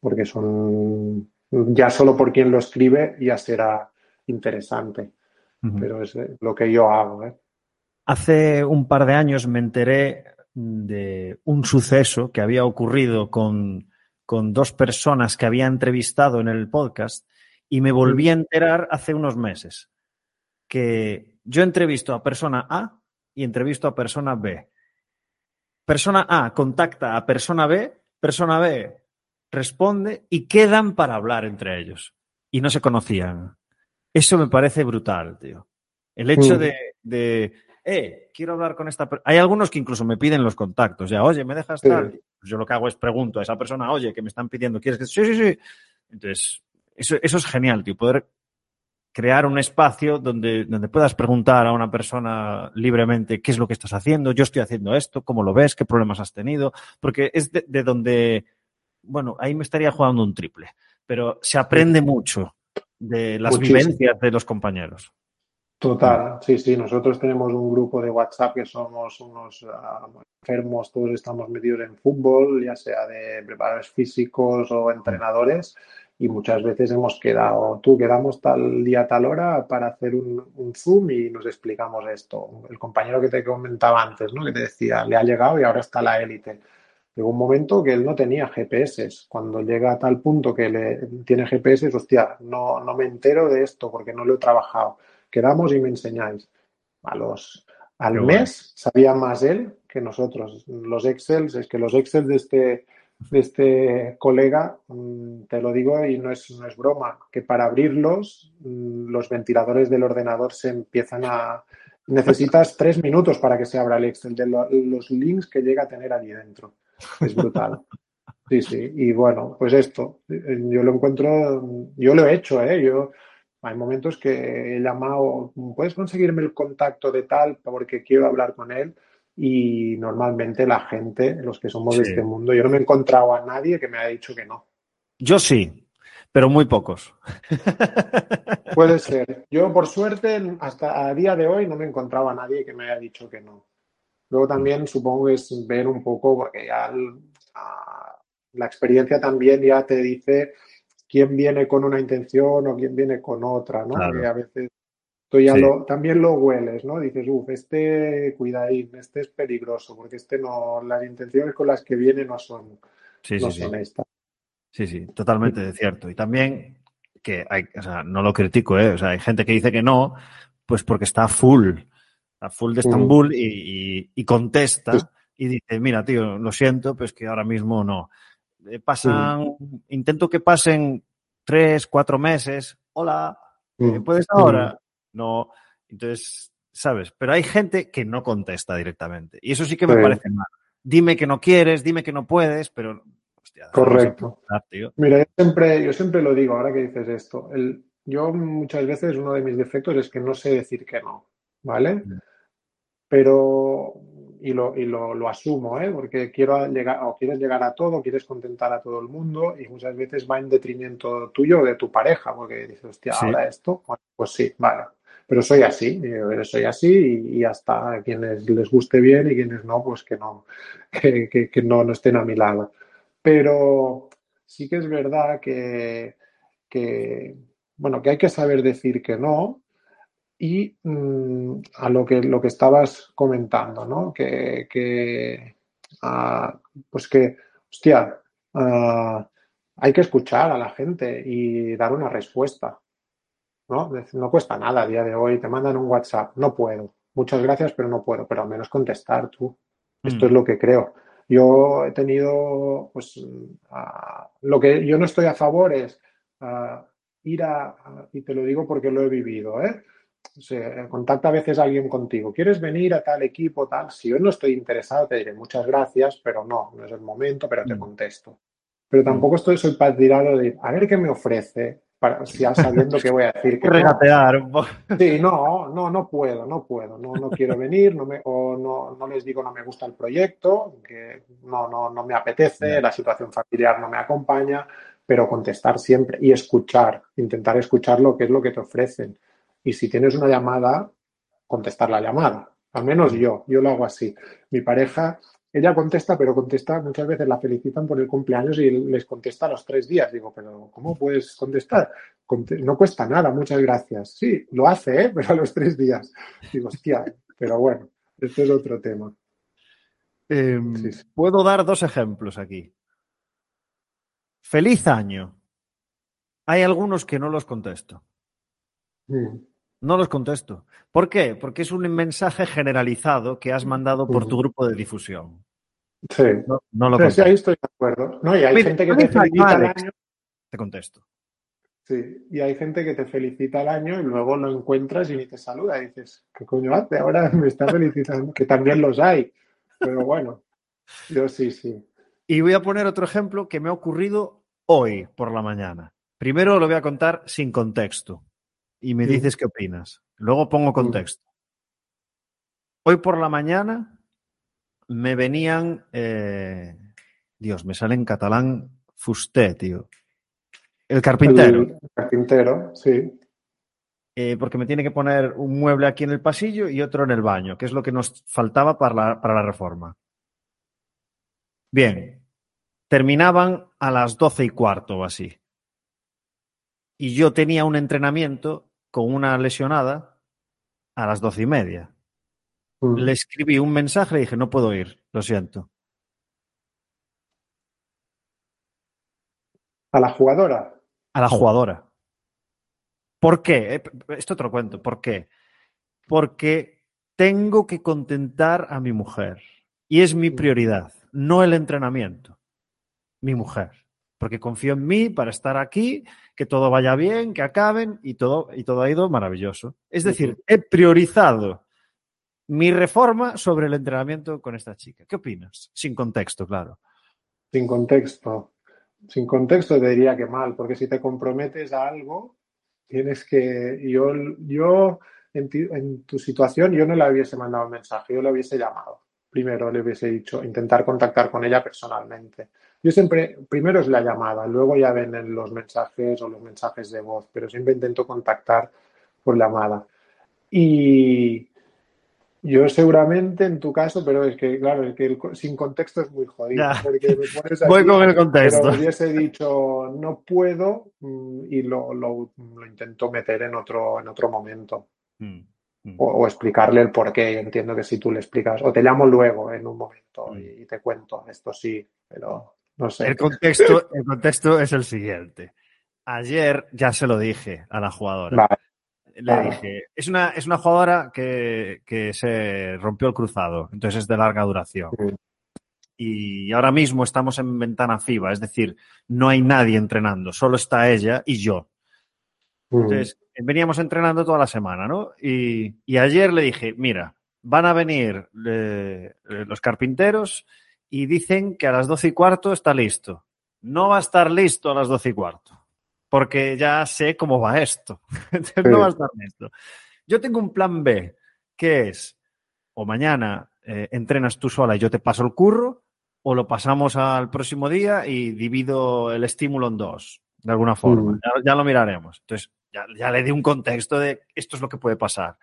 porque son, ya solo por quien lo escribe ya será interesante, pero es eh, lo que yo hago. ¿eh? Hace un par de años me enteré de un suceso que había ocurrido con, con dos personas que había entrevistado en el podcast y me volví a enterar hace unos meses que yo entrevisto a persona A y entrevisto a persona B. Persona A contacta a persona B, persona B responde y quedan para hablar entre ellos. Y no se conocían. Eso me parece brutal, tío. El hecho mm. de, de, eh, quiero hablar con esta persona. Hay algunos que incluso me piden los contactos. Ya, oye, ¿me dejas tal? Pues yo lo que hago es pregunto a esa persona, oye, que me están pidiendo, ¿quieres que.? Sí, sí, sí. Entonces, eso, eso es genial, tío. Poder crear un espacio donde, donde puedas preguntar a una persona libremente qué es lo que estás haciendo, yo estoy haciendo esto, cómo lo ves, qué problemas has tenido, porque es de, donde, bueno, ahí me estaría jugando un triple, pero se aprende mucho de las vivencias de los compañeros. Total, sí, sí, nosotros tenemos un grupo de WhatsApp que somos unos ah, enfermos, todos estamos metidos en fútbol, ya sea de preparadores físicos o entrenadores, y muchas veces hemos quedado, tú quedamos tal día, tal hora para hacer un, Zoom y nos explicamos esto. El compañero que te comentaba antes, ¿no? que te decía, le ha llegado y ahora está la élite. Llegó un momento que él no tenía GPS. Cuando llega a tal punto que le, tiene GPS, hostia, no, no me entero de esto porque no lo he trabajado. Quedamos y me enseñáis. A los, al mes sabía más él que nosotros. Los Excel, es que los Excel de este de este colega, mm, te lo digo y no es, no es broma, que para abrirlos mm, los ventiladores del ordenador se empiezan a... Necesitas tres minutos para que se abra el Excel de los links que llega a tener allí dentro. Es brutal. Sí, sí. Y bueno, pues esto, yo lo encuentro, yo lo he hecho, ¿eh? Yo, hay momentos que he llamado, ¿puedes conseguirme el contacto de tal porque quiero hablar con él? Y normalmente la gente, los que somos de este mundo, yo no me he encontrado a nadie que me haya dicho que no. Yo sí, pero muy pocos. Puede ser. Yo, por suerte, hasta a día de hoy no me he encontrado a nadie que me haya dicho que no. Luego también supongo es ver un poco, porque ya la experiencia también ya te dice quién viene con una intención o quién viene con otra, ¿no? a veces Tú ya lo, también lo hueles, ¿no? Dices, uff, este cuidadín, este es peligroso, porque este no, las intenciones con las que viene no son, sí, no son estas. Sí, sí, totalmente cierto. Y también que hay, o sea, no lo critico, ¿eh? O sea, hay gente que dice que no, pues porque está full, está full de Estambul y, y, contesta y dice, mira, tío, lo siento, pues que ahora mismo no. Eh, pasan, intento que pasen tres, cuatro meses. Hola, eh, ¿puedes ahora? No. Entonces, ¿sabes? Pero hay gente que no contesta directamente. Y eso sí que me parece mal. Dime que no quieres, dime que no puedes, pero. Correcto. Mira, yo siempre, yo siempre lo digo ahora que dices esto. El, yo muchas veces uno de mis defectos es que no sé decir que no, ¿vale? Mm. pero y lo, y lo, lo asumo, ¿eh? porque quiero llegar, o quieres llegar a todo, quieres contentar a todo el mundo y muchas veces va en detrimento tuyo o de tu pareja, porque dices, hostia, Sí. ahora esto, bueno, pues sí, vale. Pero soy así, yo soy así y, y hasta a quienes les guste bien y quienes no, pues que no, que, no, no estén a mi lado. Pero sí que es verdad que, que, bueno, que hay que saber decir que no y mm, a lo que, lo que estabas comentando, ¿no? Que, que pues que, hostia, ah, hay que escuchar a la gente y dar una respuesta, ¿no? No cuesta nada a día de hoy, te mandan un WhatsApp, no puedo, muchas gracias, pero no puedo, pero al menos contestar tú. Esto Mm. es lo que creo. Yo he tenido, pues, lo que yo no estoy a favor es ir a, y te lo digo porque lo he vivido, ¿eh? Sea, contacta a veces alguien contigo. ¿Quieres venir a tal equipo, tal? Si yo no estoy interesado, te diré muchas gracias, pero no, no es el momento, pero te Mm. contesto. Pero tampoco estoy, soy partidario de ir, a ver qué me ofrece, para, ya sabiendo que voy a decir que. Regatear un poco. Sí, no, no, no puedo, no puedo, no, no quiero venir, no me, o no, no les digo no me gusta el proyecto, que no, no, no me apetece, la situación familiar no me acompaña, pero contestar siempre y escuchar, intentar escuchar lo que es lo que te ofrecen. Y si tienes una llamada, contestar la llamada. Al menos yo, yo lo hago así. Mi pareja, ella contesta, pero contesta, muchas veces la felicitan por el cumpleaños y les contesta a los tres días. Digo, pero ¿cómo puedes contestar? Conte- No cuesta nada, muchas gracias. Sí, lo hace, ¿eh? pero a los tres días. Digo, hostia, pero bueno, este es otro tema. Em, Sí, sí. Puedo dar dos ejemplos aquí. Feliz año. Hay algunos que no los contesto. Mm, No los contesto. ¿Por qué? Porque es un mensaje generalizado que has mandado por tu Ujú. grupo de difusión. Sí, No, no lo Sí, ahí estoy de acuerdo. No, y hay Mira, gente que te felicita al año. Te contesto. Sí, y hay gente que te felicita al año y luego lo encuentras y ni te saluda. Y dices, ¿qué coño hace? Ahora me está felicitando. Que también los hay. Pero bueno, yo sí, sí. Y voy a poner otro ejemplo que me ha ocurrido hoy por la mañana. Primero lo voy a contar sin contexto y me Mm. dices qué opinas. Luego pongo contexto. Hoy por la mañana me venían, eh, Dios, me sale en catalán fusté, tío. El carpintero, El carpintero, sí. eh, porque me tiene que poner un mueble aquí en el pasillo y otro en el baño, que es lo que nos faltaba para la, para la reforma. Bien, terminaban a las doce y cuarto o así. Y yo tenía un entrenamiento con una lesionada a las doce y media. Mm. Le escribí un mensaje y dije, no puedo ir, lo siento. A la jugadora. A la jugadora. ¿Por qué? Eh, Esto te lo cuento. ¿Por qué? Porque tengo que contentar a mi mujer. Y es mi prioridad, no el entrenamiento. Mi mujer. Porque confío en mí para estar aquí, que todo vaya bien, que acaben y todo, y todo ha ido maravilloso. Es decir, he priorizado mi reforma sobre el entrenamiento con esta chica. ¿Qué opinas? Sin contexto, claro. Sin contexto. Sin contexto te diría que mal, porque si te comprometes a algo, tienes que. Yo, yo en, tu situación, yo no le hubiese mandado un mensaje, yo le hubiese llamado. Primero le hubiese dicho, intentar contactar con ella personalmente. Yo siempre, primero es la llamada, luego ya ven en los mensajes o los mensajes de voz, pero siempre intento contactar por llamada. Y yo seguramente en tu caso, pero es que, claro, es que el sin contexto es muy jodido, porque me pones Voy aquí, con el contexto. pero hubiese dicho no puedo mm, y lo, lo, lo intento meter en otro, en otro momento Mm, mm. o, o explicarle el por qué. Entiendo que si tú le explicas, o te llamo luego en un momento Mm. y, y te cuento, esto sí, pero no sé. El contexto, el contexto es el siguiente. Ayer ya se lo dije a la jugadora. Vale, Le dije, es una, es una jugadora que, que se rompió el cruzado, entonces es de larga duración. Y ahora mismo estamos en ventana FIBA, es decir, no hay nadie entrenando, solo está ella y yo. Mm, Entonces, veníamos entrenando toda la semana, ¿no? Y, y ayer le dije, mira, van a venir eh, eh, los carpinteros y dicen que a las doce y cuarto está listo. No va a estar listo a las doce y cuarto, porque ya sé cómo va esto. Entonces, Sí. no va a estar listo. Yo tengo un plan B, que es, o mañana eh, entrenas tú sola y yo te paso el curro, o lo pasamos al próximo día y divido el estímulo en dos, de alguna forma. Mm. Ya, ya lo miraremos. Entonces, ya, ya le di un contexto de esto es lo que puede pasar.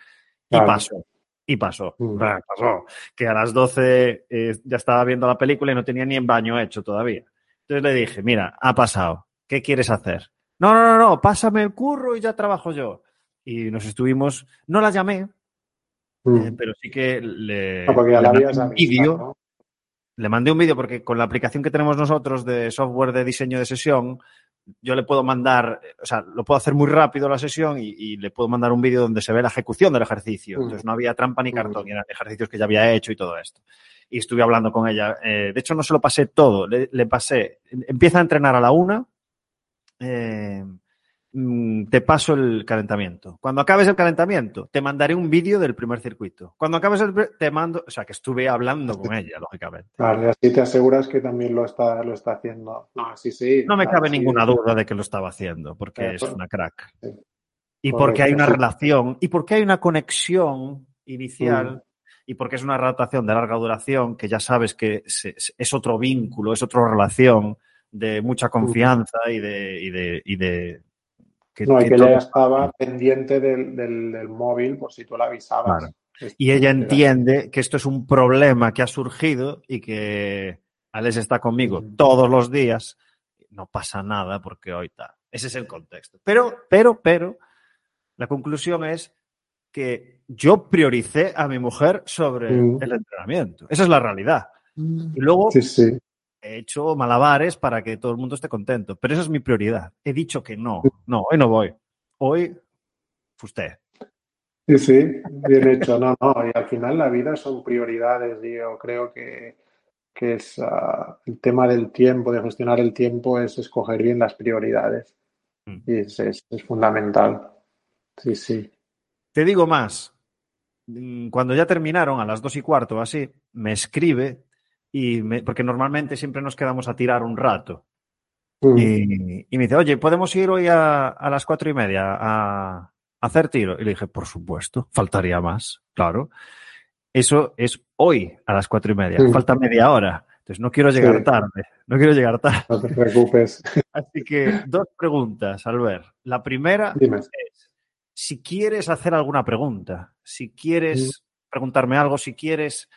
Y pasó. Y pasó. Mm. Pasó. Que a las 12 eh, ya estaba viendo la película y no tenía ni en baño hecho todavía. Entonces le dije, mira, ha pasado. ¿Qué quieres hacer? No, no, no, no, pásame el curro y ya trabajo yo. Y nos estuvimos, no la llamé, Mm. eh, pero sí que le, mandé un vídeo. ¿no? Le mandé un vídeo porque con la aplicación que tenemos nosotros de software de diseño de sesión, yo le puedo mandar, o sea, lo puedo hacer muy rápido la sesión y, y le puedo mandar un vídeo donde se ve la ejecución del ejercicio. Mm. Entonces no había trampa ni cartón, Mm. y eran ejercicios que ya había hecho y todo esto. Y estuve hablando con ella. Eh, de hecho, no se lo pasé todo, le, le pasé, empieza a entrenar a la una, eh, mm, te paso el calentamiento. Cuando acabes el calentamiento, te mandaré un vídeo del primer circuito. Cuando acabes el, te mando, o sea, que estuve hablando con ella, lógicamente. Y así te aseguras que también lo está, lo está haciendo. No, sí, sí. No me cabe ninguna duda de que lo estaba haciendo, porque Claro. es una crack. Sí. Y porque hay una relación, y porque hay una conexión inicial, Mm. y porque es una relación de larga duración, que ya sabes que se- es otro vínculo, es otra relación de mucha confianza y de, y de, y de que, No, y que que todo- ella estaba pendiente del, del, del móvil por si tú la avisabas. Claro. Y ella entiende que esto es un problema que ha surgido y que Alex está conmigo Mm. todos los días. No pasa nada porque hoy está. Ese es el contexto. Pero, pero, pero, la conclusión es que yo prioricé a mi mujer sobre Mm. el entrenamiento. Esa es la realidad. Y luego Sí, sí. He hecho malabares para que todo el mundo esté contento. Pero esa es mi prioridad. He dicho que no. No, hoy no voy. Hoy, usted. Sí, sí, bien hecho. No, no, y al final la vida son prioridades. y Yo creo que, que es ah, el tema del tiempo, de gestionar el tiempo, es escoger bien las prioridades. Mm. Y es, es, es fundamental. Sí, sí. Te digo más. Mm, Cuando ya terminaron, a las dos y cuarto así, me escribe y me- porque normalmente siempre nos quedamos a tirar un rato. Mm. Y, y me dice, oye, ¿podemos ir hoy a, a las cuatro y media a, a hacer tiro? Y le dije, por supuesto, faltaría más, claro. Eso es hoy a las cuatro y media, Mm. falta media hora. Entonces no quiero llegar Sí. tarde, no quiero llegar tarde. No te preocupes. Así que dos preguntas, Albert. La primera Dime. es, si quieres hacer alguna pregunta, si quieres preguntarme algo, si quieres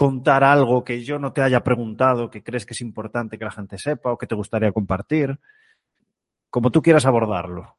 contar algo que yo no te haya preguntado, que crees que es importante que la gente sepa o que te gustaría compartir, como tú quieras abordarlo.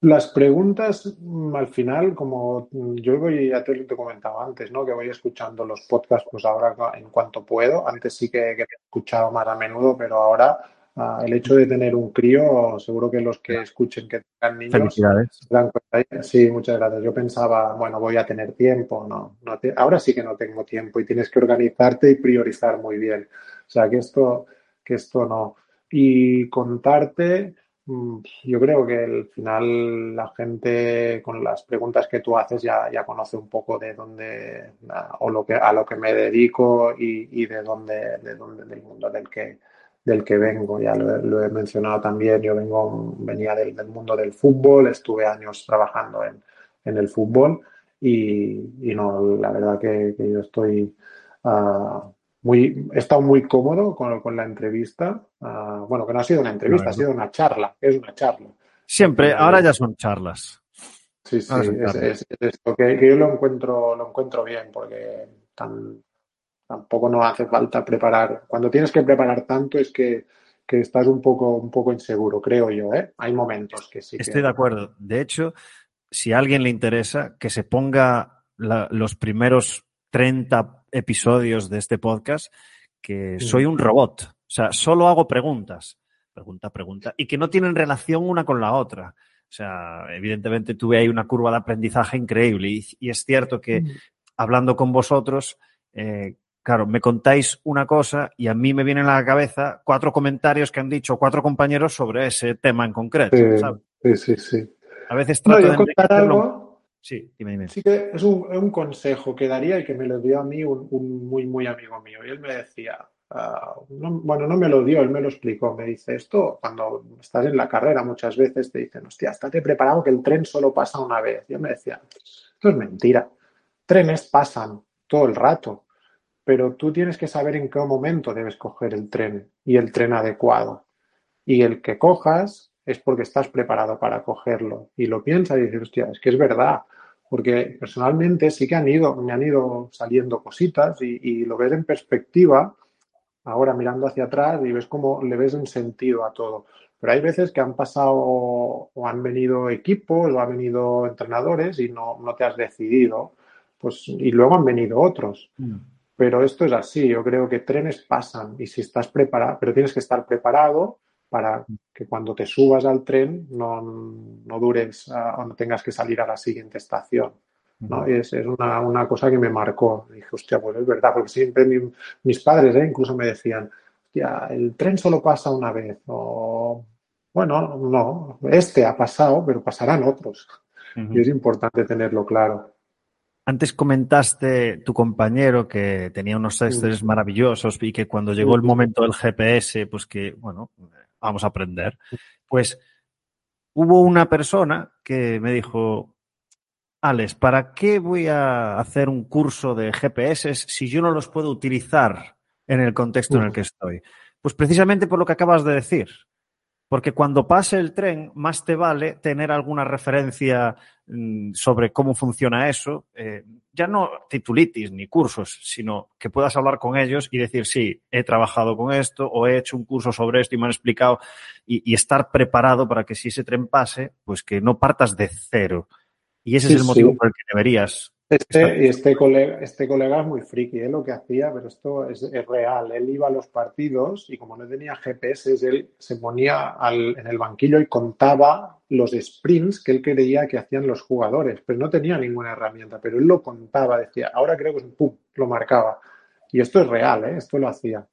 Las preguntas, mm, al final, como yo voy, ya te, te comentaba antes, ¿no? Que voy escuchando los podcasts, pues ahora en cuanto puedo. Antes sí que, que he escuchado más a menudo, pero ahora ah, el hecho de tener un crío, seguro que los que escuchen que tengan niños Felicidades. se dan cuenta. Sí, muchas gracias. Yo pensaba, bueno, voy a tener tiempo, no, no te- ahora sí que no tengo tiempo y tienes que organizarte y priorizar muy bien. O sea, que esto, que esto no. Y contarte, mm, yo creo que al final la gente con las preguntas que tú haces ya, ya conoce un poco de dónde ah, o lo que, a lo que me dedico y, y de dónde, de dónde, del mundo del que, del que vengo. Ya lo, he- lo he mencionado también, yo vengo, venía del, del mundo del fútbol, estuve años trabajando en, en el fútbol y, y no, la verdad que, que yo estoy ah, muy, he estado muy cómodo con, con la entrevista. Ah, bueno, que no ha sido una entrevista, ha sido una charla, es una charla. Siempre, ahora ya son charlas. Sí, sí, es esto, que, que yo lo encuentro, lo encuentro bien porque tan, tampoco no hace falta preparar. Cuando tienes que preparar tanto es que, que estás un poco, un poco inseguro, creo yo, ¿eh? Hay momentos que sí que- Estoy de acuerdo. De hecho, si a alguien le interesa, que se ponga la- los primeros 30 episodios de este podcast, que Mm. soy un robot. O sea, solo hago preguntas. Pregunta, pregunta. Y que no tienen relación una con la otra. O sea, evidentemente tuve ahí una curva de aprendizaje increíble. Y, y es cierto que Mm. hablando con vosotros, eh, claro, me contáis una cosa y a mí me vienen a la cabeza cuatro comentarios que han dicho cuatro compañeros sobre ese tema en concreto. Sí, ¿sabes? sí, sí, sí. A veces No, trato yo de contar enriquecerlo. algo, Sí, dime, dime. sí que es un, consejo que daría y que me lo dio a mí un, un muy, muy amigo mío. Y él me decía, ah, no- bueno, no me lo dio, él me lo explicó. Me dice, esto cuando estás en la carrera muchas veces te dicen, hostia, estate preparado que el tren solo pasa una vez. Yo me decía, esto es mentira. Trenes pasan todo el rato, pero tú tienes que saber en qué momento debes coger el tren y el tren adecuado. Y el que cojas es porque estás preparado para cogerlo. Y lo piensas y dices, hostia, es que es verdad. Porque personalmente sí que han ido, me han ido saliendo cositas y, lo ves en perspectiva, ahora mirando hacia atrás y ves cómo le ves un sentido a todo. Pero hay veces que han pasado o han venido equipos o han venido entrenadores y no, no te has decidido. Pues, y luego han venido otros. Mm. Pero esto es así. Yo creo que trenes pasan y si estás preparado, pero tienes que estar preparado para que cuando te subas al tren no, no dures uh, o no tengas que salir a la siguiente estación. ¿no? Y es, es una, una, cosa que me marcó. Dije, hostia, pues es verdad, porque siempre mi, mis padres ¿eh? incluso me decían, hostia, el tren solo pasa una vez. O, bueno, no, este ha pasado, pero pasarán otros. Uh -huh. Y es importante tenerlo claro. Antes comentaste tu compañero que tenía unos Excel maravillosos y que cuando llegó el momento del GPS, pues que, bueno, vamos a aprender. Pues hubo una persona que me dijo, Alex, ¿para qué voy a hacer un curso de GPS si yo no los puedo utilizar en el contexto en el que estoy? Pues precisamente por lo que acabas de decir. Porque cuando pase el tren, más te vale tener alguna referencia sobre cómo funciona eso. Eh, ya no titulitis ni cursos, sino que puedas hablar con ellos y decir, sí, he trabajado con esto o he hecho un curso sobre esto y me han explicado y, y estar preparado para que si ese tren pase, pues que no partas de cero. Y ese sí, es el motivo sí. por el que deberías este, este, colega, este colega es muy friki, ¿eh? lo que hacía, pero esto es, es, real. Él iba a los partidos y como no tenía GPS, él se ponía al, en el banquillo y contaba los sprints que él creía que hacían los jugadores, pero no tenía ninguna herramienta, pero él lo contaba, decía, ahora creo que es un pum, lo marcaba. Y esto es real, ¿eh? esto lo hacía.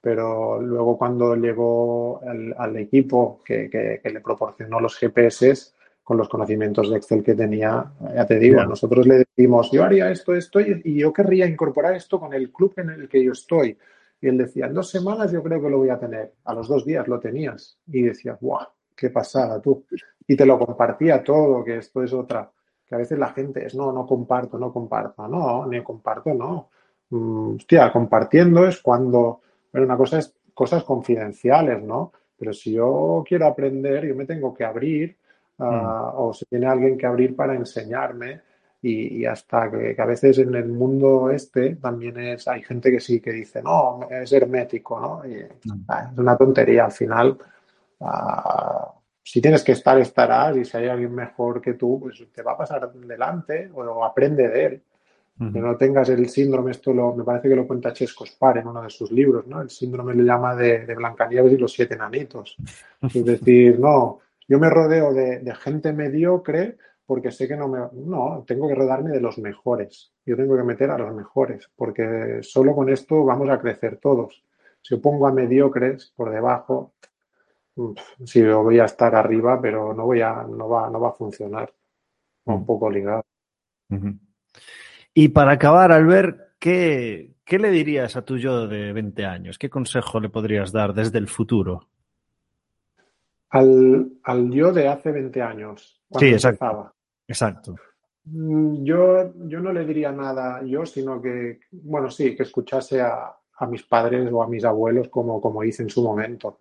Pero luego cuando llegó al, al equipo que, que, que le proporcionó los GPS, con los conocimientos de Excel que tenía, ya te digo, yeah. nosotros le decimos, yo haría esto, esto, y yo querría incorporar esto con el club en el que yo estoy. Y él decía, en dos semanas yo creo que lo voy a tener. A los dos días lo tenías. Y decías, ¡guau! ¡Qué pasada tú! Y te lo compartía todo, que esto es otra. Que a veces la gente es, no, no comparto, no comparto. No, ni comparto, no. Mm, hostia, compartiendo es cuando, bueno, una cosa es cosas confidenciales, ¿no? Pero si yo quiero aprender, yo me tengo que abrir uh, o se tiene alguien que abrir para enseñarme y, y hasta que, que, a veces en el mundo este también es, hay gente que sí que dice, no, es hermético, ¿no? Y, mm. uh, es una tontería, al final, uh, si tienes que estar, estarás y si hay alguien mejor que tú, pues te va a pasar delante o, aprende de él. Uh -huh. Que no tengas el síndrome, esto lo, me parece que lo cuenta Chesco Spar en uno de sus libros, ¿no? El síndrome le llama de, de Blancanieves y los siete enanitos. Es decir, no, yo me rodeo de, de, gente mediocre porque sé que no me... No, tengo que rodearme de los mejores. Yo tengo que meter a los mejores porque solo con esto vamos a crecer todos. Si yo pongo a mediocres por debajo, sí, yo voy a estar arriba, pero no, voy a, no, va, no va a funcionar. Un poco ligado. Uh -huh. Y para acabar, Albert, ¿qué, ¿qué le dirías a tu yo de 20 años? ¿Qué consejo le podrías dar desde el futuro? Al, al yo de hace 20 años, cuando sí, exacto. empezaba. Exacto. Mm, yo, yo no le diría nada yo, sino que, bueno, sí, que escuchase a, a mis padres o a mis abuelos como, como hice en su momento.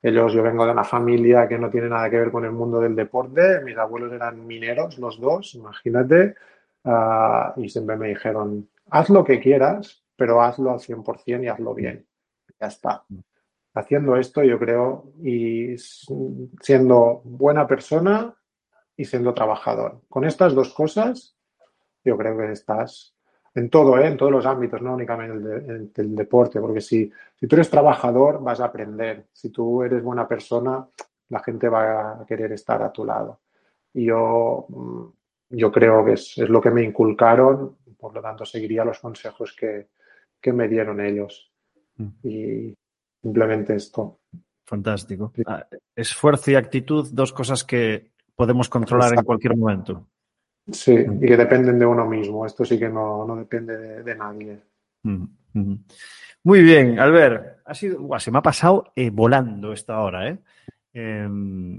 Ellos, yo vengo de una familia que no tiene nada que ver con el mundo del deporte. Mis abuelos eran mineros, los dos, imagínate. Uh, y siempre me dijeron, haz lo que quieras, pero hazlo al 100% y hazlo bien. Ya está. Haciendo esto, yo creo, y siendo buena persona y siendo trabajador. Con estas dos cosas, yo creo que estás en todo, ¿eh? en todos los ámbitos, no únicamente el, de, el, deporte, porque si, si tú eres trabajador, vas a aprender. Si tú eres buena persona, la gente va a querer estar a tu lado. Y yo, yo creo que es, es lo que me inculcaron, por lo tanto, seguiría los consejos que, que me dieron ellos. Mm. Y, simplemente esto. Fantástico. Sí. Ah, esfuerzo y actitud, dos cosas que podemos controlar Exacto. en cualquier momento. Sí, y que dependen de uno mismo. Esto sí que no, no depende de, de nadie. Mm -hmm. Muy bien, Albert. Ha sido, uah, se me ha pasado eh, volando esta hora, ¿eh? Eh,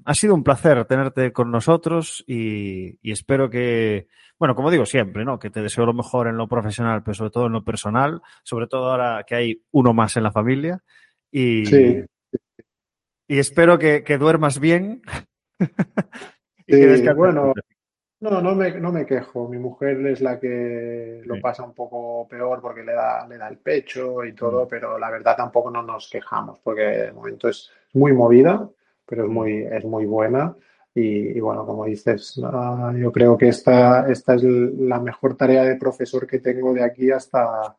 ha sido un placer tenerte con nosotros y, y, espero que, bueno, como digo siempre, ¿no? Que te deseo lo mejor en lo profesional, pero sobre todo en lo personal, sobre todo ahora que hay uno más en la familia. Y, sí. y espero que, que duermas bien. y sí, que bueno, no, no me, no me quejo. Mi mujer es la que lo pasa un poco peor porque le da, le da el pecho y todo, pero la verdad tampoco no nos quejamos porque de momento es muy movida, pero es muy, es muy buena. Y, y bueno, como dices, uh, yo creo que esta, esta es la mejor tarea de profesor que tengo de aquí hasta,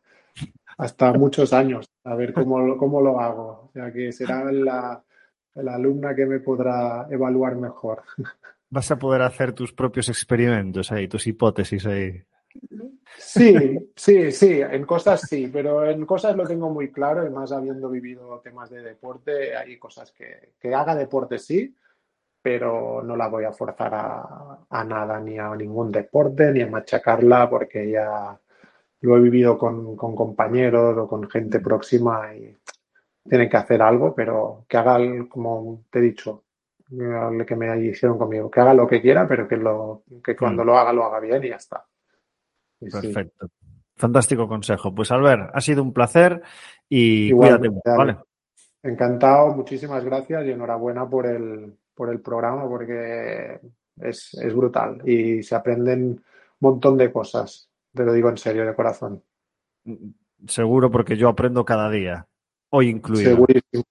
hasta muchos años, a ver cómo, cómo lo hago. O sea, que será la, la alumna que me podrá evaluar mejor. Vas a poder hacer tus propios experimentos ahí, tus hipótesis ahí. Sí, sí, sí, en cosas sí, pero en cosas lo tengo muy claro, y más habiendo vivido temas de deporte, hay cosas que, que haga deporte sí, pero no la voy a forzar a, a, nada, ni a ningún deporte, ni a machacarla, porque ya lo he vivido con, con compañeros o con gente próxima y tienen que hacer algo, pero que haga, como te he dicho, que me hicieron conmigo, que haga lo que quiera, pero que, lo, que cuando mm. lo haga, lo haga bien y ya está. Y Perfecto. Sí. Fantástico consejo. Pues Albert, ha sido un placer y Igual, cuídate. ¿vale? Encantado, muchísimas gracias y enhorabuena por el, por el programa porque es, es brutal y se aprenden un montón de cosas. Te lo digo en serio, de corazón. Seguro porque yo aprendo cada día, hoy incluido. Segurísimo.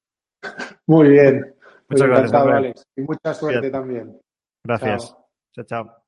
Muy bien. Muchas gracias, Alex. Y mucha suerte también. Gracias. chao. chao. chao.